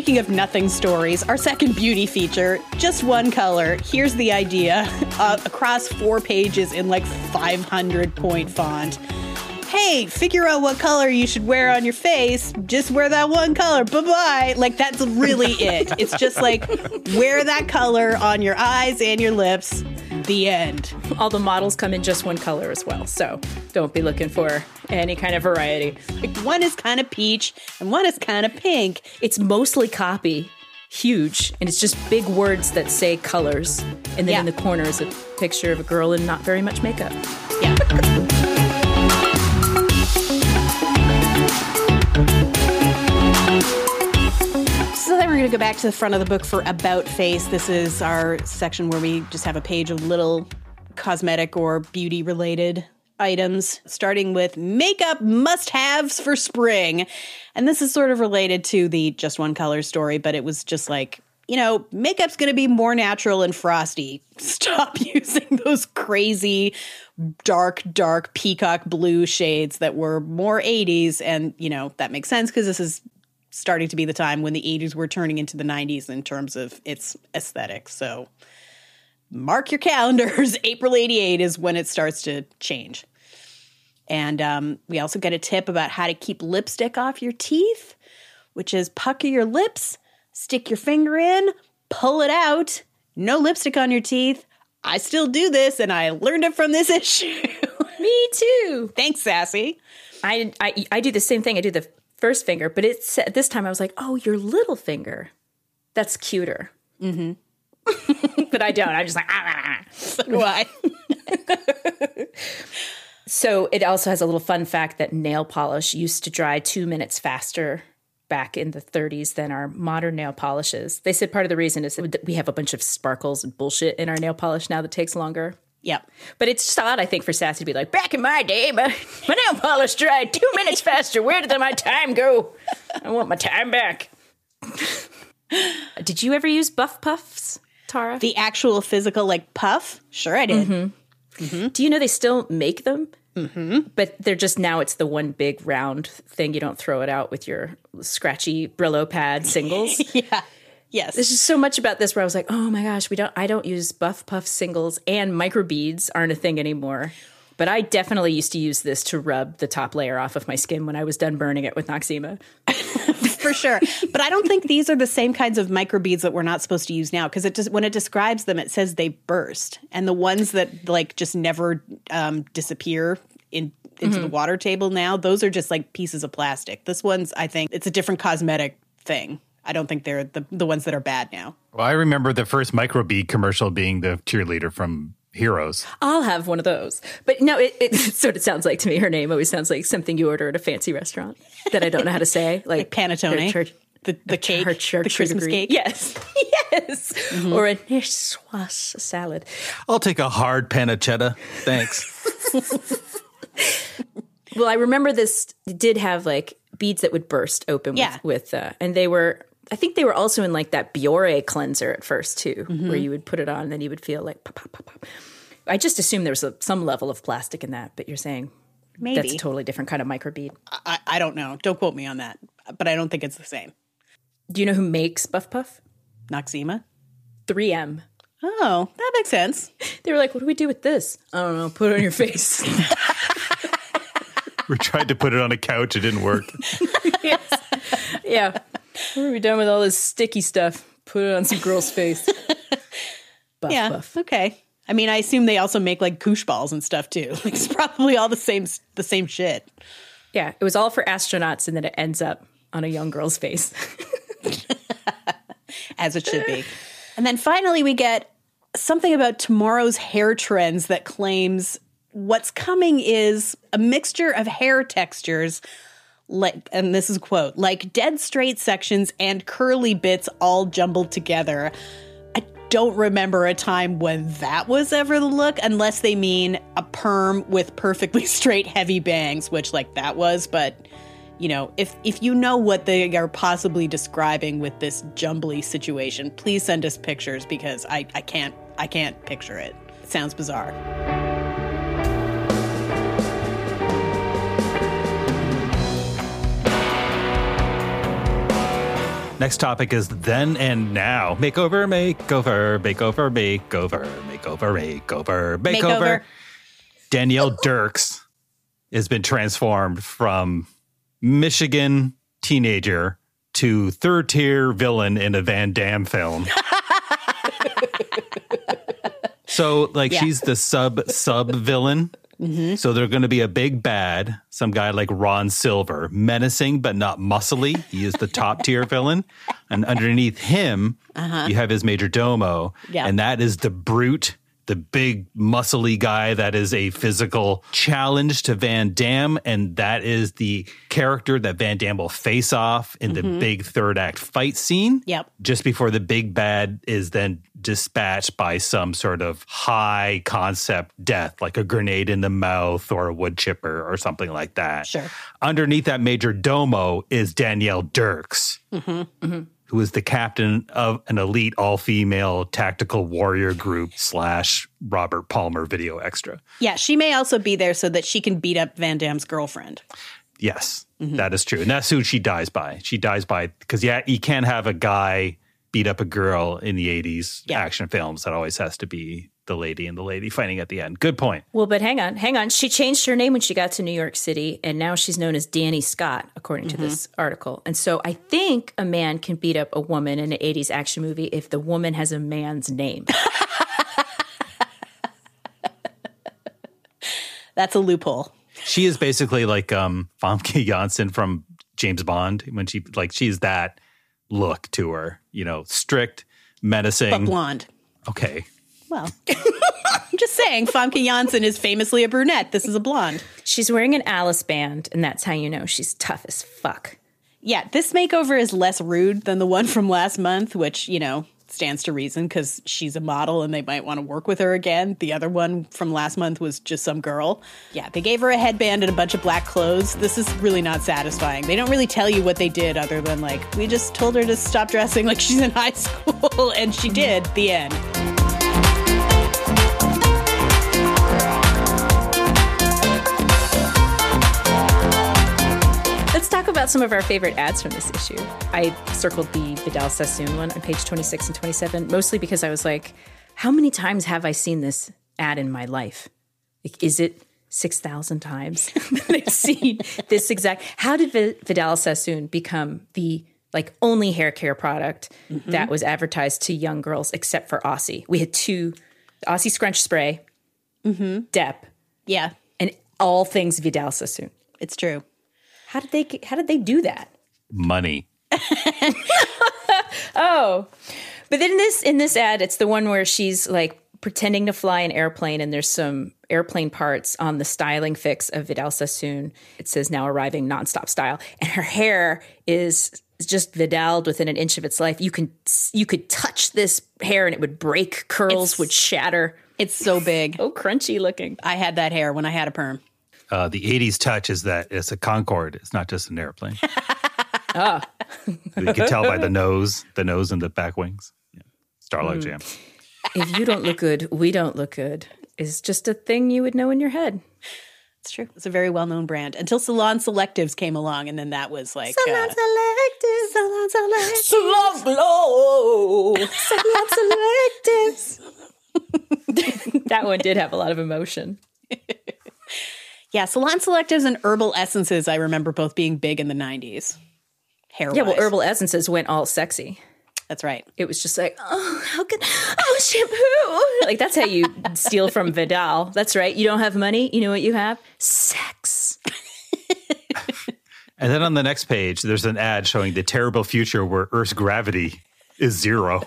Speaking of nothing stories, our second beauty feature, just one color. Here's the idea uh, across four pages in like 500 point font. Hey, figure out what color you should wear on your face. Just wear that one color. Bye bye. Like, that's really it. It's just like, wear that color on your eyes and your lips. The end. All the models come in just one color as well. So don't be looking for any kind of variety. Like, one is kind of peach and one is kind of pink. It's mostly copy, huge, and it's just big words that say colors. And then Yeah. in the corner is a picture of a girl in not very much makeup. Yeah. then we're going to go back to the front of the book for About Face. This is our section where we just have a page of little cosmetic or beauty related items, starting with makeup must haves for spring. And this is sort of related to the just one color story, but it was just like, you know, makeup's going to be more natural and frosty. Stop using those crazy dark, dark peacock blue shades that were more 80s. And, you know, that makes sense because this is starting to be the time when the 80s were turning into the 90s in terms of its aesthetic. So mark your calendars. April 88 is when it starts to change. And um, we also get a tip about how to keep lipstick off your teeth, which is pucker your lips, stick your finger in, pull it out. No lipstick on your teeth. I still do this, and I learned it from this issue. Me too. Thanks, Sassy. I, I I do the same thing. I do the first finger, but it's at this time I was like, oh, your little finger. That's cuter. Mm-hmm. but I don't. I'm just like, ah, ah, ah. Why? So it also has a little fun fact that nail polish used to dry two minutes faster back in the 30s than our modern nail polishes. They said part of the reason is that we have a bunch of sparkles and bullshit in our nail polish now that takes longer. Yep. But it's just odd, I think, for Sassy to be like, back in my day, my, my nail polish dried two minutes faster. Where did my time go? I want my time back. did you ever use Buf-Pufs? Tara? The actual physical, like puff? Sure, I did. Mm-hmm. Do you know they still make them? Mm-hmm. But they're just now it's the one big round thing. You don't throw it out with your scratchy Brillo pad singles. Yeah. Yes. There's just so much about this where I was like, oh my gosh, we don't. I don't use Buf-Puf singles and microbeads aren't a thing anymore. But I definitely used to use this to rub the top layer off of my skin when I was done burning it with Noxzema. for sure. But I don't think these are the same kinds of microbeads that we're not supposed to use now because it just when it describes them, it says they burst, and the ones that like just never um, disappear in into the water table now, those are just like pieces of plastic. This one's, I think, it's a different cosmetic thing. I don't think they're the the ones that are bad now. Well, I remember the first microbead commercial being the cheerleader from Heroes. I'll have one of those. But no, it, it sort of sounds like to me. Her name always sounds like something you order at a fancy restaurant that I don't know how to say, like, Like panettone, church- the the cake, her church the Christmas degree. cake. Yes, yes, or a niçoise salad. I'll take a hard pancetta. Thanks. Well, I remember this did have like beads that would burst open Yeah. with, with uh, and they were. I think they were also in like that Biore cleanser at first too, where mm-hmm. you would put it on and then you would feel like pop, pop, pop, pop. I just assumed there was a, some level of plastic in that, but you're saying Maybe that's a totally different kind of microbead. I, I don't know. Don't quote me on that, but I don't think it's the same. Do you know who makes Buff Puff? Noxzema. 3M. Oh, that makes sense. They were like, "What do we do with this?" I don't know. Put it on your face. We tried to put it on a couch, it didn't work. yeah. What are we done with all this sticky stuff? Put it on some girl's face. Buff yeah. Puff. Okay. I mean, I assume they also make like koosh balls and stuff too. Like it's probably all the same the same shit. Yeah, it was all for astronauts, and then it ends up on a young girl's face. as it should be. And then finally, we get something about tomorrow's hair trends that claims what's coming is a mixture of hair textures. Like, and this is quote, like dead straight sections and curly bits all jumbled together. I don't remember a time when that was ever the look, unless they mean a perm with perfectly straight, heavy bangs, which like that was, but you know, if if you know what they are possibly describing with this jumbly situation, please send us pictures because I, I can't I can't picture it. It sounds bizarre. Next topic is then and now. Makeover, makeover, makeover, makeover, makeover, makeover, makeover. Makeover. Danielle Dirks has been transformed from Michigan teenager to third tier villain in a Van Damme film. so, like, Yeah. she's the sub sub villain. Mm-hmm. So they're going to be a big bad, some guy like Ron Silver, menacing but not muscly. He is the top tier villain, and underneath him, uh-huh. you have his major domo, Yeah. and that is the brute, the big muscly guy that is a physical challenge to Van Damme, and that is the character that Van Damme will face off in the mm-hmm. big third act fight scene Yep. just before the big bad is then dispatched by some sort of high concept death, like a grenade in the mouth or a wood chipper or something like that. Sure. Underneath that major domo is Danielle Dirks, mm-hmm. mm-hmm. Who is the captain of an elite all female tactical warrior group slash Robert Palmer video extra. Yeah, she may also be there so that she can beat up Van Damme's girlfriend. Yes, mm-hmm. that is true. And that's who she dies by. She dies by because yeah, you can't have a guy beat up a girl in the 80s Yeah. action films. That always has to be the lady and the lady fighting at the end. Good point. Well, but hang on, hang on. She changed her name when she got to New York City, and now she's known as Danny Scott, according to this article. And so I think a man can beat up a woman in an 80s action movie if the woman has a man's name. That's a loophole. She is basically like um Famke Janssen from James Bond when she like she's that look to her, you know, strict, menacing, But menacing. blonde. Okay. Well, I'm just saying, Famke Janssen is famously a brunette. This is a blonde. she's wearing an Alice band, and that's how you know she's tough as fuck. Yeah, this makeover is less rude than the one from last month, which, you know, stands to reason because she's a model and they might want to work with her again. The other one from last month was just some girl. Yeah, they gave her a headband and a bunch of black clothes. This is really not satisfying. They don't really tell you what they did other than like, we just told her to stop dressing like she's in high school and she did. The end. About some of our favorite ads from this issue. I circled the Vidal Sassoon one on page 26 and 27, mostly because I was like, how many times have I seen this ad in my life? Like, is it 6,000 times that I've seen this exact? How did Vi- Vidal Sassoon become the like only hair care product that was advertised to young girls except for Aussie? We had two Aussie Scrunch Spray, mhm Dep, Yeah, and all things Vidal Sassoon. it's true. How did they how did they do that? Money. Oh. But then this in this ad, it's the one where she's like pretending to fly an airplane and there's some airplane parts on the styling fix of Vidal Sassoon. It says now arriving nonstop style. And her hair is just vidaled within an inch of its life. You can you could touch this hair and it would break, curls It's- would shatter. It's so big. Oh, crunchy looking. I had that hair when I had a perm. Uh, the 80s touch is that it's a Concorde. It's not just an airplane. Ah. You can tell by the nose, the nose and the back wings. Yeah. Starlight Jam. If you don't look good, we don't look good. Is just a thing you would know in your head. It's true. It's a very well known brand until Salon Selectives came along, and then that was like uh, Selectives. Salon Selectives. Salon glow. Salon selectives. that one did have a lot of emotion. Yeah, Salon Selectives and Herbal Essences. I remember both being big in the '90s. Hair. Yeah, well, herbal essences went all sexy. That's right. It was just like, oh, how can, oh, shampoo. Like, that's how you steal from Vidal. That's right. You don't have money. You know what you have? Sex. And then on the next page, there's an ad showing the terrible future where Earth's gravity is zero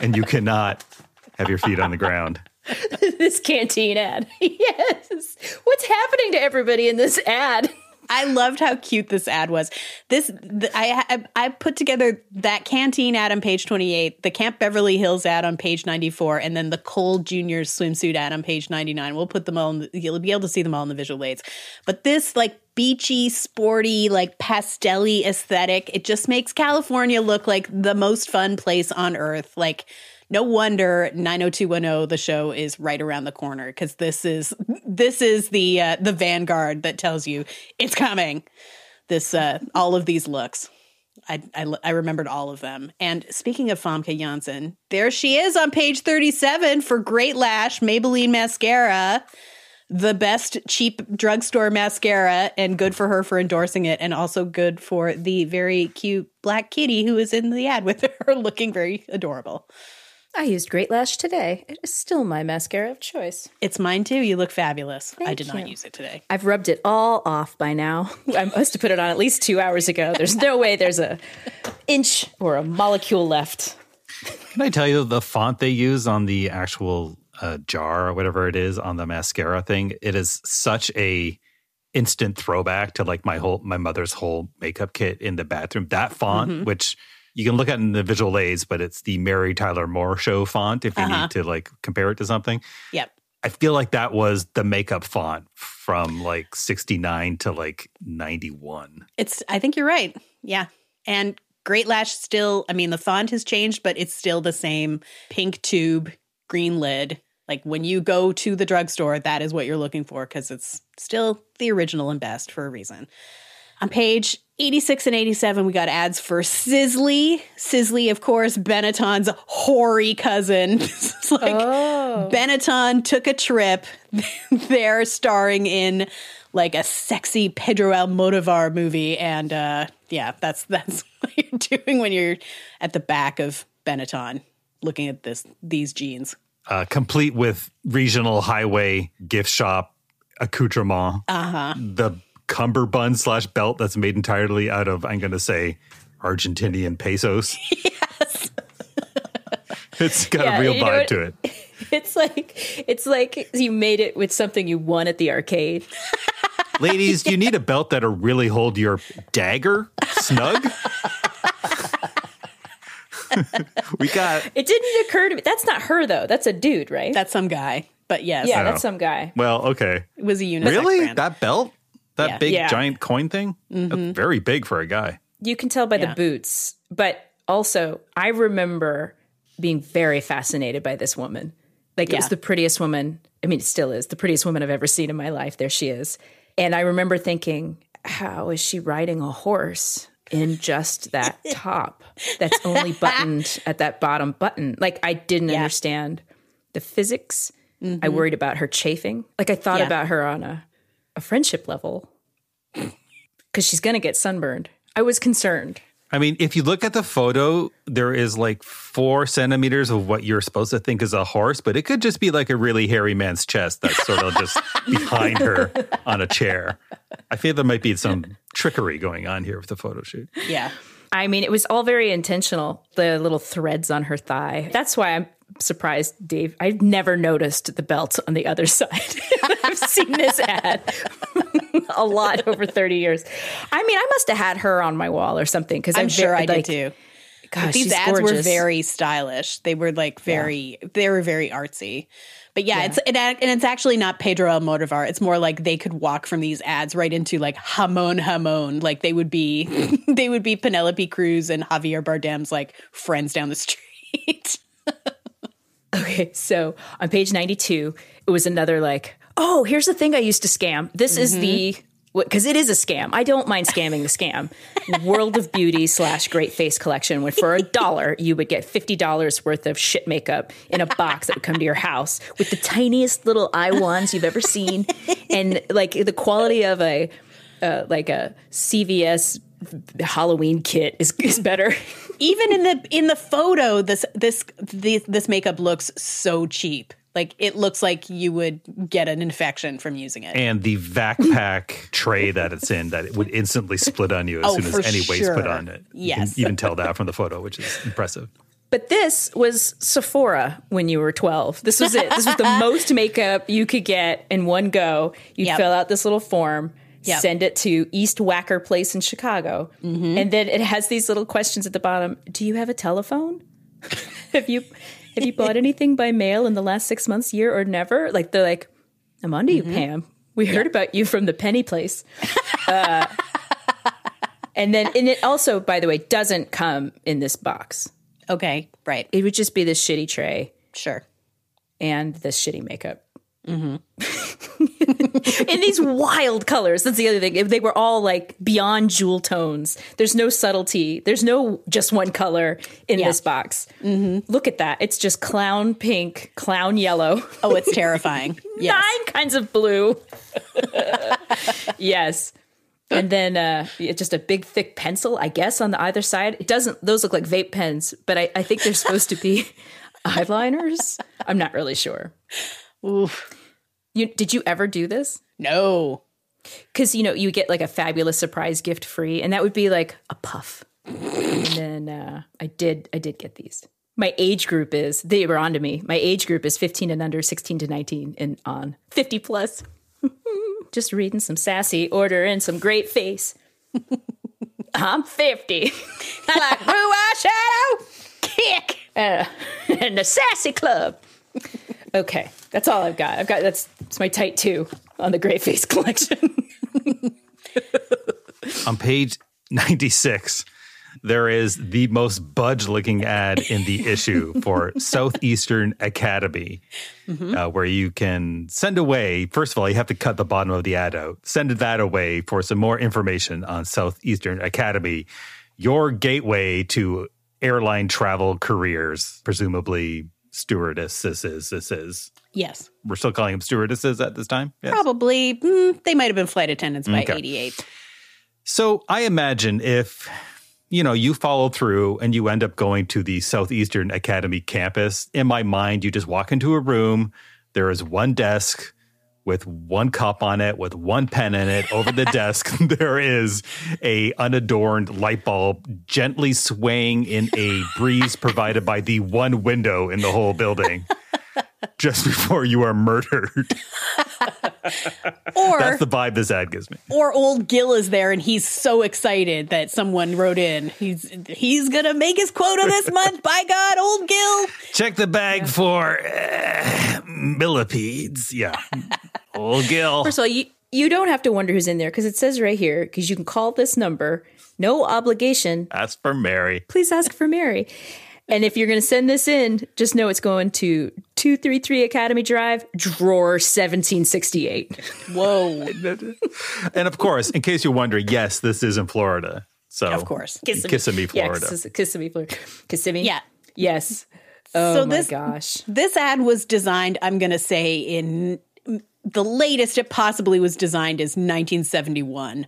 and you cannot have your feet on the ground. this canteen ad. yes. What's happening to everybody in this ad? I loved how cute this ad was. This th- I, I I put together that canteen ad on page 28, the Camp Beverly Hills ad on page 94, and then the Cole Junior swimsuit ad on page 99. We'll put them all the, you'll be able to see them all in the visual aids. But this like beachy, sporty, like pastelly aesthetic, it just makes California look like the most fun place on earth. Like no wonder 90210 the show is right around the corner cuz this is this is the uh, the vanguard that tells you it's coming. This uh all of these looks. I, I, I remembered all of them. And speaking of Famke Janssen, there she is on page 37 for Great Lash Maybelline Mascara, the best cheap drugstore mascara, and good for her for endorsing it, and also good for the very cute black kitty who is in the ad with her looking very adorable. I used Great Lash today. It is still my mascara of choice. It's mine too. You look fabulous. I did you. not use it today. I've rubbed it all off by now. I must have put it on at least two hours ago. There's no way there's a inch or a molecule left. Can I tell you the font they use on the actual uh, jar or whatever it is on the mascara thing? It is such a instant throwback to like my whole my mother's whole makeup kit in the bathroom. That font, which you can look at in the visual aids, but it's the Mary Tyler Moore show font if you need uh-huh. to like compare it to something. Yep. I feel like that was the makeup font from like 69 to like 91. It's I think you're right. Yeah. And Great Lash still, I mean, the font has changed, but it's still the same pink tube, green lid. Like when you go to the drugstore, that is what you're looking for because it's still the original and best for a reason. On page 86 and 87, we got ads for Sisley. Sisley, of course, Benetton's hoary cousin. it's like Benetton took a trip. They're starring in like a sexy Pedro Almodovar movie. And uh, yeah, that's that's what you're doing when you're at the back of Benetton looking at this these jeans. Uh, complete with regional highway gift shop accoutrement. Uh-huh. The cummerbund slash belt that's made entirely out of, I'm going to say, Argentinian pesos. Yes. it's got Yeah, a real you vibe to it. It's like it's like you made it with something you won at the arcade. Ladies, do you need a belt that'll really hold your dagger snug? we got It didn't occur to me. That's not her though. That's a dude, right? That's some guy. But yes, yeah, Oh. that's some guy. well, okay. it was a unisex Really? brand. That belt? That Yeah. big Yeah. giant coin thing? That's mm-hmm. very big for a guy. You can tell by Yeah. the boots, but also I remember being very fascinated by this woman. Like it was the prettiest woman. I mean, it still is the prettiest woman I've ever seen in my life. There she is. And I remember thinking, how is she riding a horse in just that top that's only buttoned at that bottom button? Like I didn't understand the physics. I mm-hmm. worried about her chafing. Like I thought Yeah. about her on a, a friendship level because she's going to get sunburned. I was concerned. I mean, if you look at the photo, there is like four centimeters of what you're supposed to think is a horse, but it could just be like a really hairy man's chest that's sort of just behind her on a chair. I feel there might be some trickery going on here with the photo shoot. yeah. I mean, it was all very intentional. The little threads on her thigh. That's why I'm surprised, Dave. I've never noticed the belt on the other side. I've seen this ad a lot over 30 years. I mean, I must have had her on my wall or something because I'm sure I did too. Gosh, These ads were very stylish. They were like very, they were very artsy. But yeah, it's it, and it's actually not Pedro Almodovar. It's more like they could walk from these ads right into like Jamón Jamón. Like they would be, they would be Penelope Cruz and Javier Bardem's like friends down the street. Okay, so on page 92, it was another like, oh, here's the thing I used to scam. This is the because it is a scam. I don't mind scamming the scam. World of Beauty slash Great Face Collection, when for a dollar you would get fifty dollars worth of shit makeup in a box that would come to your house with the tiniest little eye wands you've ever seen, and like the quality of a uh, like a CVS Halloween kit is is better. Even in the in the photo, this this this, this makeup looks so cheap. Like it looks like you would get an infection from using it. And the vac pack tray that it's in, that it would instantly split on you as Oh, soon as for any weight's put on it. You Yes. can even tell that from the photo, which is impressive. But this was Sephora when you were 12. This was it. This was the most makeup you could get in one go. You'd Yep. fill out this little form, Yep. send it to East Wacker Place in Chicago. And then it has these little questions at the bottom. Do you have a telephone? have you have you bought anything by mail in the last 6 months, year or never? Like they're like, "I'm onto you, Pam. We heard about you from the penny place." Uh, and then and it also by the way doesn't come in this box. Okay, right, It would just be this shitty tray sure. and this shitty makeup. Mm-hmm. in these wild colors. That's the other thing. If They were all like beyond jewel tones. There's no subtlety. There's no just one color in this box. Mm-hmm. Look at that. It's just clown pink, clown yellow, Oh, it's terrifying. Yes. nine kinds of blue. yes. And then uh, just a big thick pencil, I guess, on the either side. It doesn't; those look like vape pens, but I, I think they're supposed to be eyeliners. I'm not really sure. Oof. You did you ever do this? No. Because you know you get like a fabulous surprise gift free, and that would be like a puff. And then uh, I did I did get these. My age group is they were onto me. My age group is 15 and under, 16 to 19 and on, 50 plus. Just reading some sassy, ordering some great face. I'm 50. I like blue eyeshadow, kick, uh, and the sassy club. Okay, that's all I've got. I've got that's, that's my tight two on the Great Face collection. On page 96, there is the most budge looking ad in the issue for Southeastern Academy, uh, where you can send away. First of all, you have to cut the bottom of the ad out, send that away for some more information on Southeastern Academy, your gateway to airline travel careers, presumably stewardesses. This is. Yes. We're still calling them stewardesses at this time? Yes. Probably. mm, they might have been flight attendants by Okay. 88. So I imagine if you know you follow through and you end up going to the Southeastern Academy campus, in my mind, you just walk into a room. There is one desk with one cup on it, with one pen in it. Over the desk, there is a unadorned light bulb gently swaying in a breeze provided by the one window in the whole building. just before you are murdered. Or That's the vibe this ad gives me. or old Gil is there and he's so excited that someone wrote in. He's he's gonna make his quota this month. By God, old Gil. Check the bag for uh, millipedes. Yeah. Old Gil. First of all, you you don't have to wonder who's in there because it says right here because you can call this number, no obligation. Ask for Mary. Please ask for Mary. And if you're going to send this in, just know it's going to 233 Academy Drive, drawer 1768. Whoa. And of course, in case you're wondering, yes, this is in Florida. So Of course. Kissimmee, Florida. Yeah, Kiss- Kissimmee, Florida. Kissimmee? Yeah. Yes. Oh So my this- gosh. This ad was designed, I'm going to say, in the latest it possibly was designed is 1971,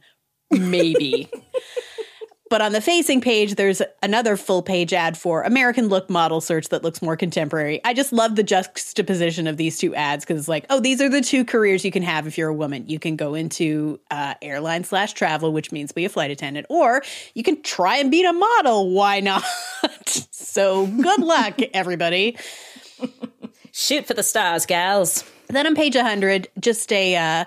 maybe. but on the facing page, there's another full page ad for American Look model search that looks more contemporary. I just love the juxtaposition of these two ads because it's like, oh, these are the two careers you can have if you're a woman. You can go into uh, airline slash travel, which means be a flight attendant, or you can try and beat a model. Why not? so good luck, everybody. Shoot for the stars, gals. Then on page 100, just a uh,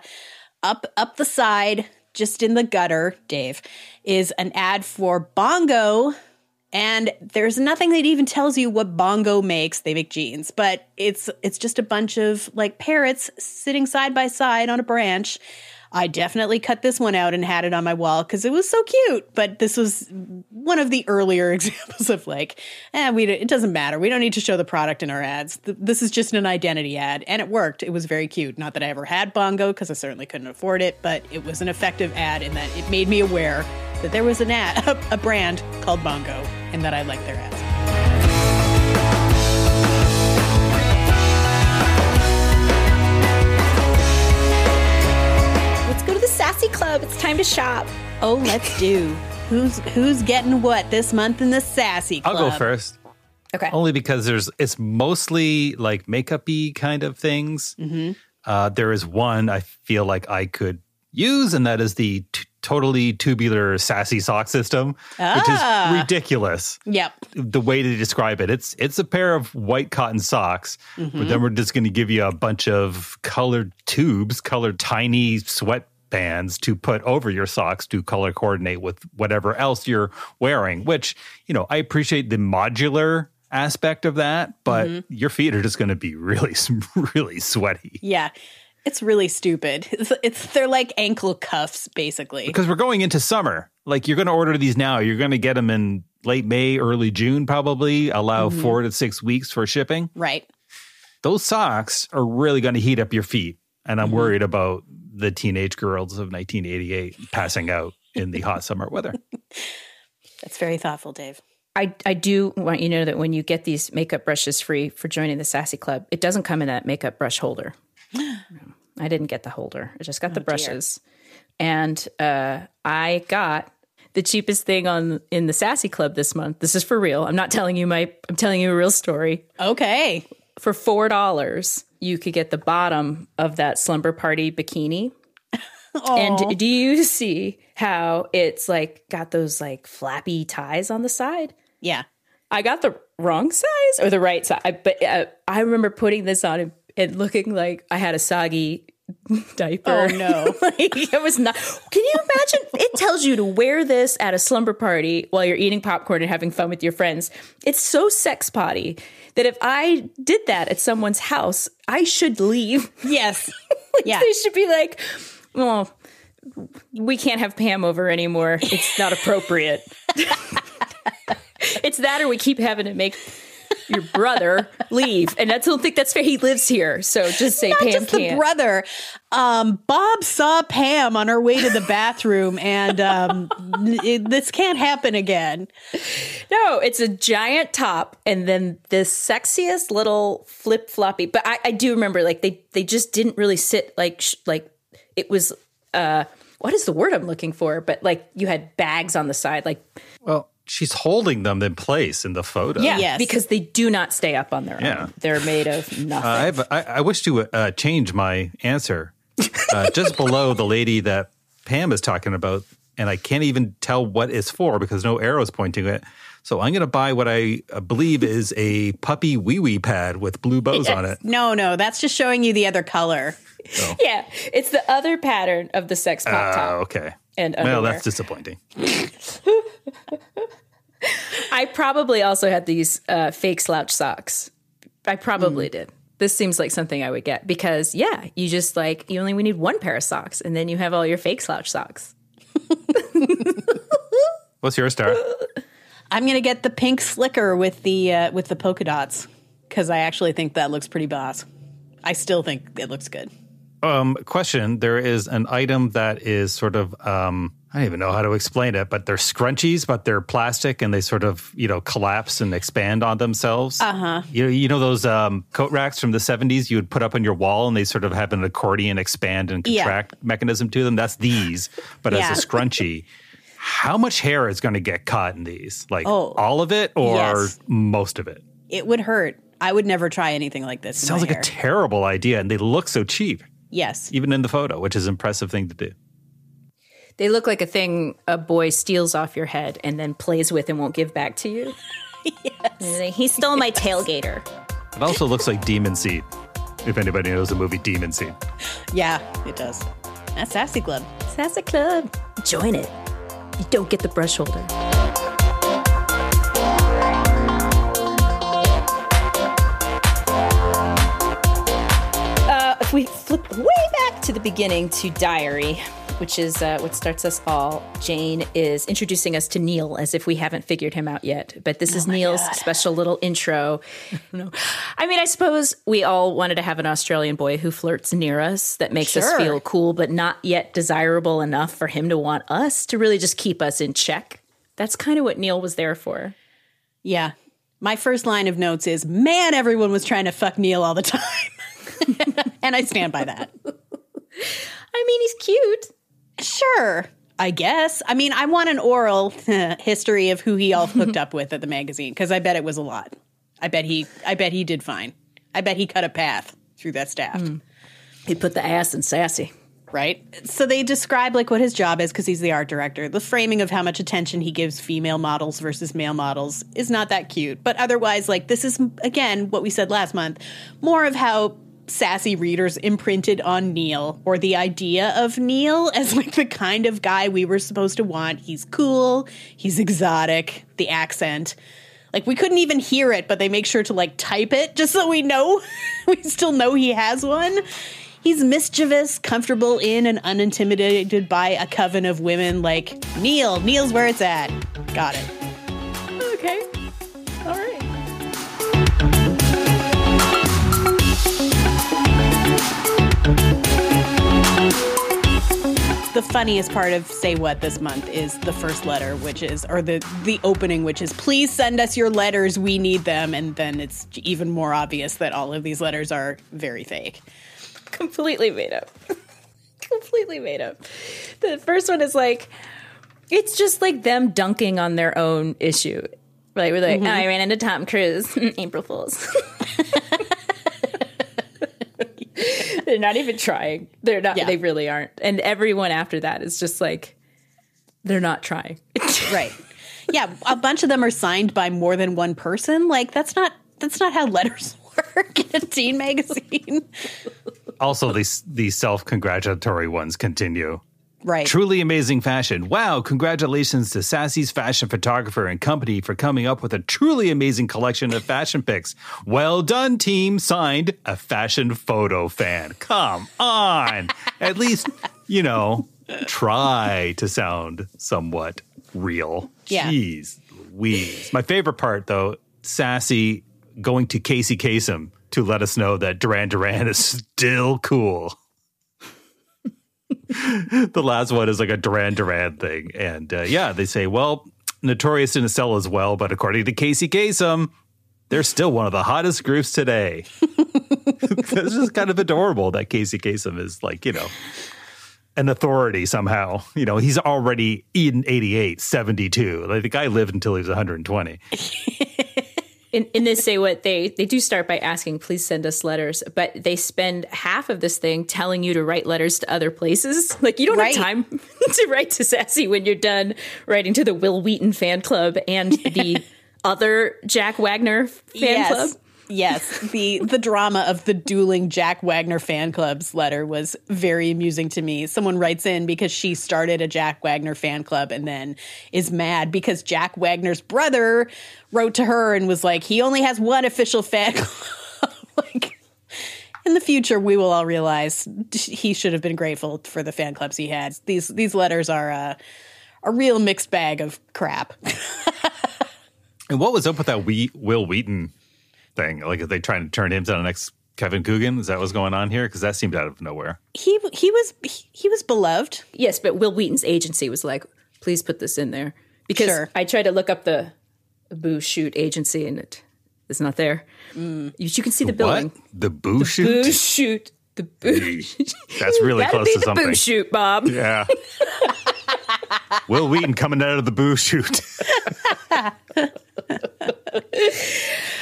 up up the side, just in the gutter, Dave, is an ad for Bongo. And there's nothing that even tells you what Bongo makes. They make jeans, but it's it's just a bunch of like parrots sitting side by side on a branch. I definitely cut this one out and had it on my wall because it was so cute. But this was one of the earlier examples of like, eh, we it doesn't matter. We don't need to show the product in our ads. This is just an identity ad, and it worked. It was very cute. Not that I ever had Bongo because I certainly couldn't afford it, but it was an effective ad in that it made me aware that there was an ad, a brand called Bongo, and that I liked their ads. Club. It's time to shop. Oh, let's do. Who's who's getting what this month in the sassy I'll go first. Okay. Only because there's it's mostly like makeup-y kind of things. Mm-hmm. Uh, there is one I feel like I could use, and that is the t- totally tubular sassy sock system, which Ah. is ridiculous. Yep. The way to describe it, it's it's a pair of white cotton socks, Mm-hmm. but then we're just going to give you a bunch of colored tubes, colored tiny sweatbands to put over your socks to color coordinate with whatever else you're wearing. Which you know, I appreciate the modular aspect of that, but Mm-hmm. your feet are just going to be really, really sweaty. Yeah. It's really stupid. It's, it's they're like ankle cuffs basically. because we're going into summer. Like you're going to order these now. You're going to get them in late May, early June, probably. Allow Mm-hmm. four to six weeks for shipping. right. Those socks are really going to heat up your feet, and Mm-hmm. I'm worried about the teenage girls of 1988 passing out in the hot summer weather. That's very thoughtful, Dave. I, I do want you to know that when you get these makeup brushes free for joining the Sassy Club, it doesn't come in that makeup brush holder. I didn't get the holder. I just got the brushes. And uh, I got the cheapest thing on in the Sassy Club this month. This is for real. I'm not telling you my I'm telling you a real story. Okay. For four dollars, you could get the bottom of that slumber party bikini. And do you see how it's like got those like flappy ties on the side? Yeah. I got the wrong size or the right size, I- but uh, I remember putting this on and, and looking like I had a soggy diaper. Oh, no. like it was not. Can you imagine? It tells you to wear this at a slumber party while you're eating popcorn and having fun with your friends. It's so sex potty that if I did that at someone's house, I should leave. Yes. Like, Yeah. They should be like, well, we can't have Pam over anymore. It's not appropriate. it's that or we keep having to make your brother leave. And I don't think that's fair. He lives here. So just say Not Pam just the can't. the brother. Um, Bob saw Pam on her way to the bathroom, and um, it, this can't happen again. no, it's a giant top and then this sexiest little flip floppy. But I, I do remember like they they just didn't really sit like sh- like it was uh what is the word I'm looking for? But like you had bags on the side, like Well, she's holding them in place in the photo. Yeah, Yes. because they do not stay up on their Yeah. own. They're made of nothing. Uh, I, have, I, I wish to uh, change my answer. Uh, just below the lady that Pam is talking about, and I can't even tell what it's for because no arrow's pointing it. So I'm going to buy what I uh, believe is a puppy wee wee pad with blue bows on it. No, no, that's just showing you the other color. Yeah, it's the other pattern of the sex pop Oh, top. okay. And well, that's disappointing. I probably also had these uh, fake slouch socks. I probably did. This seems like something I would get because, yeah, you just like, you only we need one pair of socks and then you have all your fake slouch socks. What's your star? I'm gonna get the pink slicker with the uh, with the polka dots because I actually think that looks pretty boss. I still think it looks good. Um, question: There is an item that is sort of um, I don't even know how to explain it, but they're scrunchies, but they're plastic and they sort of you know collapse and expand on themselves. Uh huh. You you know those um, coat racks from the seventies you would put up on your wall and they sort of have an accordion expand and Yeah. contract mechanism to them. That's these, but Yeah. as a scrunchie. How much hair is going to get caught in these? Like Oh. all of it or Yes. most of it? It would hurt. I would never try anything like this. Sounds like a terrible idea, and they look so cheap, yes. even in the photo, which is an impressive thing to do. They look like a thing a boy steals off your head and then plays with and won't give back to you. yes. He stole my tailgater. It also looks like Demon Seed. If anybody knows the movie Demon Seed, Yeah, it does. That's Sassy Club. Sassy club. Join it. You don't get the brush holder. We flip way back to the beginning to Diary, which is uh, what starts us all, Jane is introducing us to Neil as if we haven't figured him out yet. But this is Neil's special little intro. no. I mean, I suppose we all wanted to have an Australian boy who flirts near us that makes us feel cool, but not yet desirable enough for him to want us to really just keep us in check. That's kind of what Neil was there for. Yeah. My first line of notes is, man, everyone was trying to fuck Neil all the time. and I stand by that. I mean, he's cute. Sure. I guess. I mean, I want an oral history of who he all hooked up with at the magazine because I bet it was a lot. I bet he I bet he did fine. I bet he cut a path through that staff. Hmm. He put the ass in sassy. right? So they describe like what his job is because he's the art director. The framing of how much attention he gives female models versus male models is not that cute, but otherwise, like this is again what we said last month, more of how sassy readers imprinted on Neil or the idea of Neil as like the kind of guy we were supposed to want. He's cool, he's exotic, the accent. Like we couldn't even hear it, but they make sure to like type it just so we know we still know he has one. He's mischievous, comfortable in and unintimidated by a coven of women like Neil. Neil's where it's at. Got it. Okay. The funniest part of Say What this month is the first letter, which is, or the the opening, which is, please send us your letters. We need them. And then it's even more obvious that all of these letters are very fake. Completely made up. Completely made up. The first one is like, it's just like them dunking on their own issue. Right? We're like, mm-hmm. I ran into Tom Cruise. April Fools. They're not even trying. They're not. Yeah. They really aren't. And everyone after that is just like, they're not trying. Right. Yeah, a bunch of them are signed by more than one person. Like that's not that's not how letters work in a teen magazine. also these these self congratulatory ones continue. Right. Truly amazing fashion. Wow, congratulations to Sassy's fashion photographer and company for coming up with a truly amazing collection of fashion pics. Well done, team. Signed, a fashion photo fan. Come on. At least, you know, try to sound somewhat real. Yeah. Jeez Louise. My favorite part, though, Sassy going to Casey Kasem to let us know that Duran Duran is still cool the last one is like a Duran Duran thing. And uh, yeah, they say, well, Notorious didn't sell as well, but according to Casey Kasem, they're still one of the hottest groups today. it's just kind of adorable that Casey Kasem is like, you know, an authority somehow. You know, he's already in 88, 72. Like the guy lived until he was 120. In, in this say what they they do start by asking please send us letters but they spend half of this thing telling you to write letters to other places like you don't Right. have time to write to sassy when you're done writing to the Wil Wheaton fan club and the other Jack Wagner fan yes. club. Yes, the the drama of the dueling Jack Wagner fan clubs letter was very amusing to me. Someone writes in because she started a Jack Wagner fan club and then is mad because Jack Wagner's brother wrote to her and was like, he only has one official fan club. like in the future, we will all realize he should have been grateful for the fan clubs he had. These these letters are a real mixed bag of crap. And what was up with that we, Wil Wheaton thing? Like, are they trying to turn him to the next Kevin Coogan? Is that what's going on here? Because that seemed out of nowhere. he he was he, he was beloved. Yes, but Wil Wheaton's agency was like, please put this in there. Because Sure. I tried to look up the Boo Shoot agency and it is not there. You, you can see the billing. What? The boo Boo shoot? Shoot. The Boo That's really That'd close be to the something. Boo Shoot, Bob. Yeah. Wil Wheaton coming out of the boo shoot.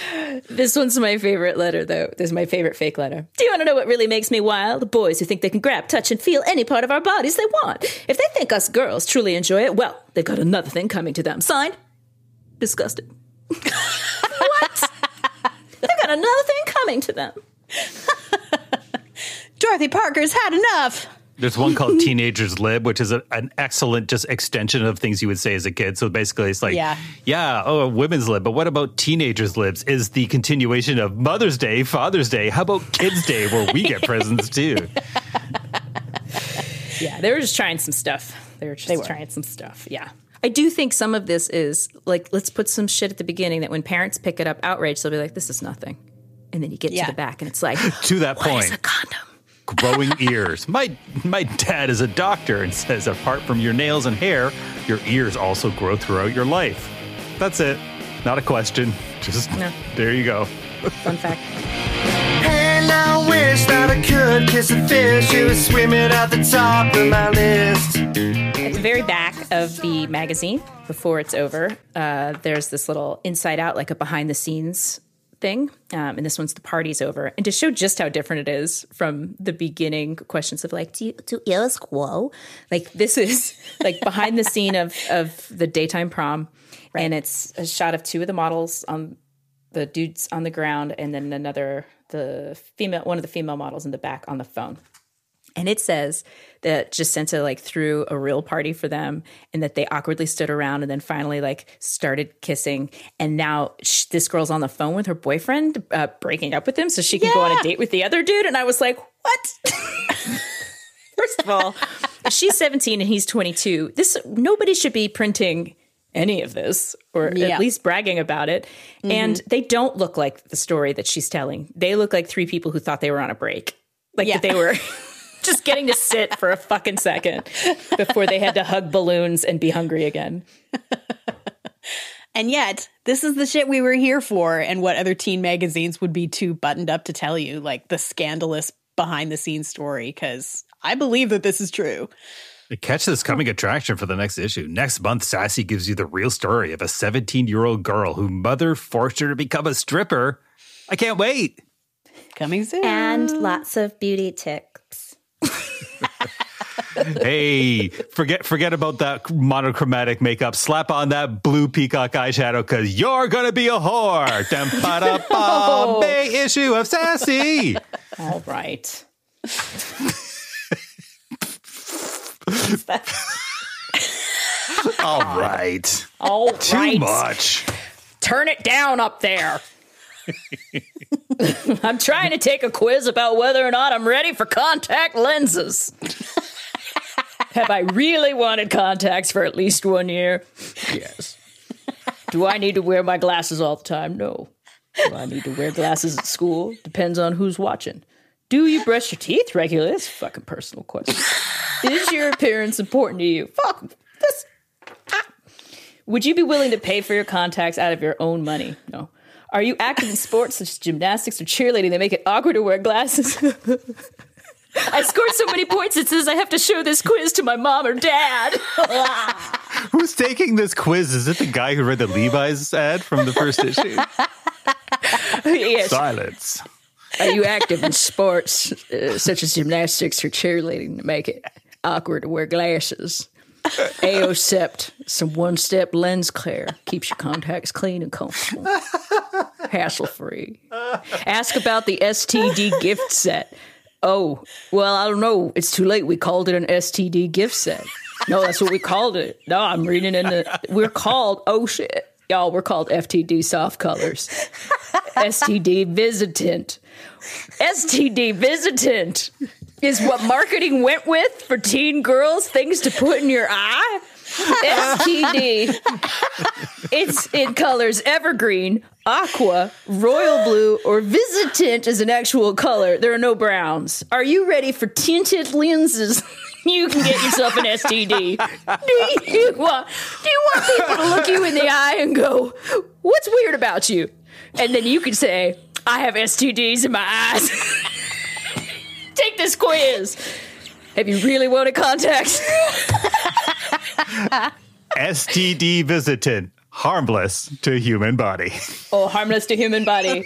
This one's my favorite letter, though. This is my favorite fake letter. Do you want to know what really makes me wild? Boys who think they can grab, touch, and feel any part of our bodies they want. If they think us girls truly enjoy it, well, they've got another thing coming to them. Signed, disgusted. what? they've got another thing coming to them. Dorothy Parker's had enough. There's one called Teenager's Lib, which is a, an excellent just extension of things you would say as a kid. So basically, it's like, Yeah. yeah, oh, women's lib, but what about teenagers' libs? Is the continuation of Mother's Day, Father's Day? How about Kids' Day, where we get presents too? Yeah, they were just trying some stuff. They were just They were. trying some stuff. Yeah. I do think some of this is like, let's put some shit at the beginning that when parents pick it up outrage, they'll be like, this is nothing. And then you get Yeah. to the back and it's like, to that what is point, a condom? Growing ears. My my dad is a doctor and says apart from your nails and hair, your ears also grow throughout your life. That's it. Not a question. Just No. there you go. Fun fact. And I wish that I could kiss a fish who was swimming at the top of my list. At the very back of the magazine, before it's over, uh, there's this little inside out, like a behind the scenes thing. Um, and this one's the party's over. And to show just how different it is from the beginning questions of like, do you do eres quo? Like this is like behind the scene of of the daytime prom. And it's a shot of two of the models on the dudes on the ground and then another the female one of the female models in the back on the phone and it says that Jacinta like threw a real party for them and that they awkwardly stood around and then finally like started kissing. And now sh- this girl's on the phone with her boyfriend uh, breaking up with him so she can go on a date with the other dude. And i was like what? First of all she's 17 and he's 22 this nobody should be printing any of this or Yeah. at least bragging about it. And they don't look like the story that she's telling. They look like three people who thought they were on a break. Like Yeah. that they were just getting to sit for a fucking second before they had to hug balloons and be hungry again. And yet, this is the shit we were here for, and what other teen magazines would be too buttoned up to tell you, like the scandalous behind the scenes story, because I believe that this is true. Catch this coming attraction for the next issue. Next month, Sassy gives you the real story of a 17 year old girl whose mother forced her to become a stripper. I can't wait. Coming soon. And lots of beauty tips. Hey, forget forget about that monochromatic makeup. Slap on that blue peacock eyeshadow because you're gonna be a whore. Dum, ba, da, May issue of Sassy. All right. All right. All Too right. much. Turn it down up there. I'm trying to take a quiz about whether or not I'm ready for contact lenses. Have I really wanted contacts for at least one year? Yes. Do I need to wear my glasses all the time? No. Do I need to wear glasses at school? Depends on who's watching. Do you brush your teeth regularly? That's a fucking personal question. Is your appearance important to you? Fuck this. Ah. Would you be willing to pay for your contacts out of your own money? No. Are you active in sports such as gymnastics or cheerleading that make it awkward to wear glasses? I scored so many points it says I have to show this quiz to my mom or dad. Who's taking this quiz? Is it the guy who read the Levi's ad from the first issue? yes. Silence. Are you active in sports uh, such as gymnastics or cheerleading to make it awkward to wear glasses? Aosept, some one step lens care, keeps your contacts clean and comfortable, hassle free. Ask about the STD gift set. Oh, well, I don't know. It's too late. We called it an STD gift set. No, that's what we called it. No, I'm reading in the. We're called. Oh shit, y'all. We're called FTD soft colors. STD visitant. STD visitant is what marketing went with for teen girls. Things to put in your eye. STD. It's in colors evergreen, aqua, royal blue, or visitant is an actual color. There are no browns. Are you ready for tinted lenses? You can get yourself an STD. Do you want? Do you want people to look you in the eye and go, "What's weird about you?" And then you can say, "I have STDs in my eyes." Take this quiz. Have you really wanted contacts? STD visitant, harmless to human body. Oh, harmless to human body.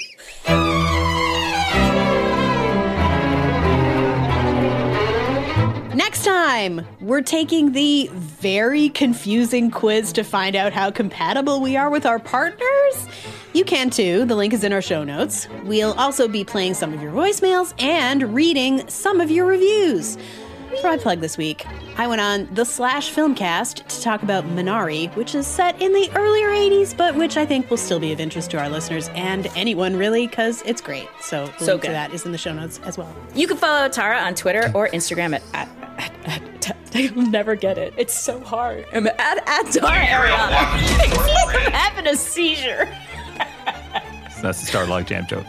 Next time, we're taking the very confusing quiz to find out how compatible we are with our partners. You can too. The link is in our show notes. We'll also be playing some of your voicemails and reading some of your reviews. For my plug this week, I went on the Slashfilmcast to talk about Minari, which is set in the earlier 80s, but which I think will still be of interest to our listeners and anyone really, because it's great. So the So link to that is in the show notes as well. You can follow Tara on Twitter or Instagram at, at, at, at, I'll never get it. It's so hard. I'm at, at Tara Ariana. I'm having a seizure. That's the Starlog Jam joke.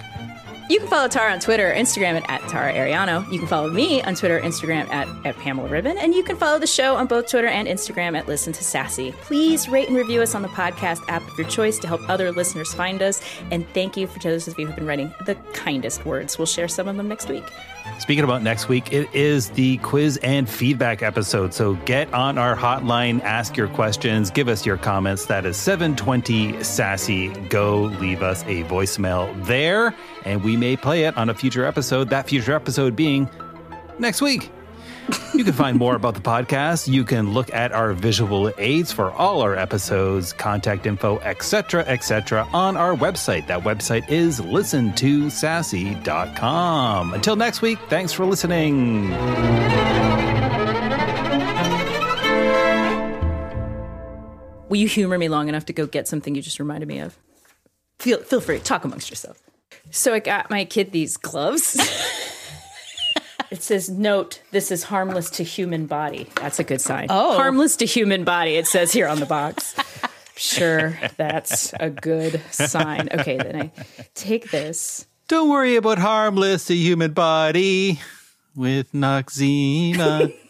You can follow Tara on Twitter or Instagram at, at Tara Ariano. You can follow me on Twitter or Instagram at, at Pamela Ribon. And you can follow the show on both Twitter and Instagram at Listen to Sassy. Please rate and review us on the podcast app of your choice to help other listeners find us. And thank you for those of you who've been writing the kindest words. We'll share some of them next week. Speaking about next week, it is the quiz and feedback episode. So get on our hotline, ask your questions, give us your comments. That is 720 Sassy. Go leave us a voicemail there, and we may play it on a future episode. That future episode being next week. You can find more about the podcast. You can look at our visual aids for all our episodes, contact info, etc., etc., on our website. That website is listentosassy.com. Until next week, thanks for listening. Will you humor me long enough to go get something you just reminded me of? Feel feel free. Talk amongst yourself. So I got my kid these gloves. it says, "Note: This is harmless to human body." That's a good sign. Oh. harmless to human body. It says here on the box. Sure, that's a good sign. Okay, then I take this. Don't worry about harmless to human body with Noxzema.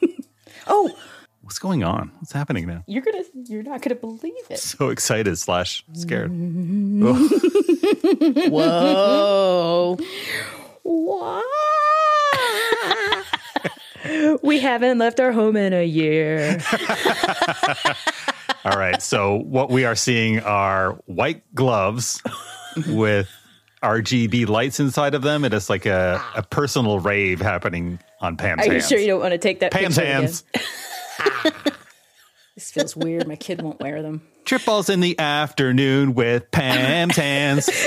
Oh, What's going on? What's happening now? you're gonna, you're not gonna believe it. So excited slash scared. Whoa. What? we haven't left our home in a year. All right. So what we are seeing are white gloves with RGB lights inside of them. It is like a, a personal rave happening on Pam's Are you hands. sure you don't want to take that Pam's picture hands. again? This feels weird. My kid won't wear them. Trip balls in the afternoon with Pam's hands.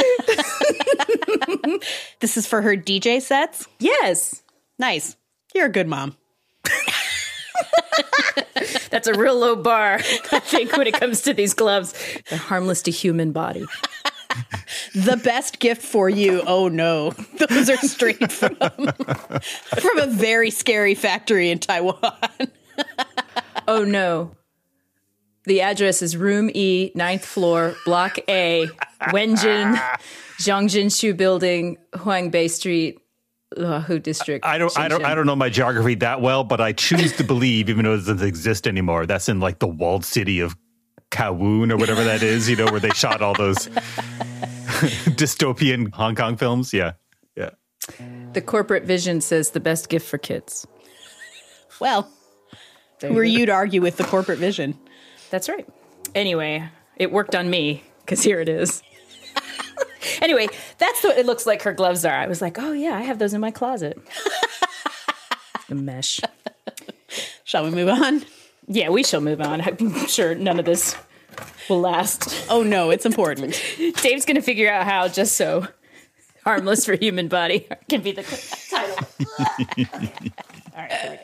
This is for her DJ sets? Yes, Nice. You're a good mom. that's a real low bar. I think when it comes to these gloves, they're harmless to human body. The best gift for you. Oh no. Those are straight from from a very scary factory in Taiwan. Oh no. The address is room E, ninth floor, block A, Wenjin, Zhongjin Shu Building, Huangbei Street, Lahu District. I don't, I don't, I don't know my geography that well, but I choose to believe, even though it doesn't exist anymore, that's in like the walled city of Kowloon or whatever that is. You know, where they shot all those dystopian Hong Kong films. Yeah, yeah. The corporate vision says the best gift for kids. Well, There who are you to argue with the corporate vision? That's right. Anyway, it worked on me because here it is. anyway, that's what it looks like her gloves are. I was like, oh yeah, I have those in my closet. the mesh. Shall we move on? Yeah, we shall move on. I'm sure none of this will last. Oh no, it's important. Dave's going to figure out how just so harmless for human body can be the title. All right, here we go.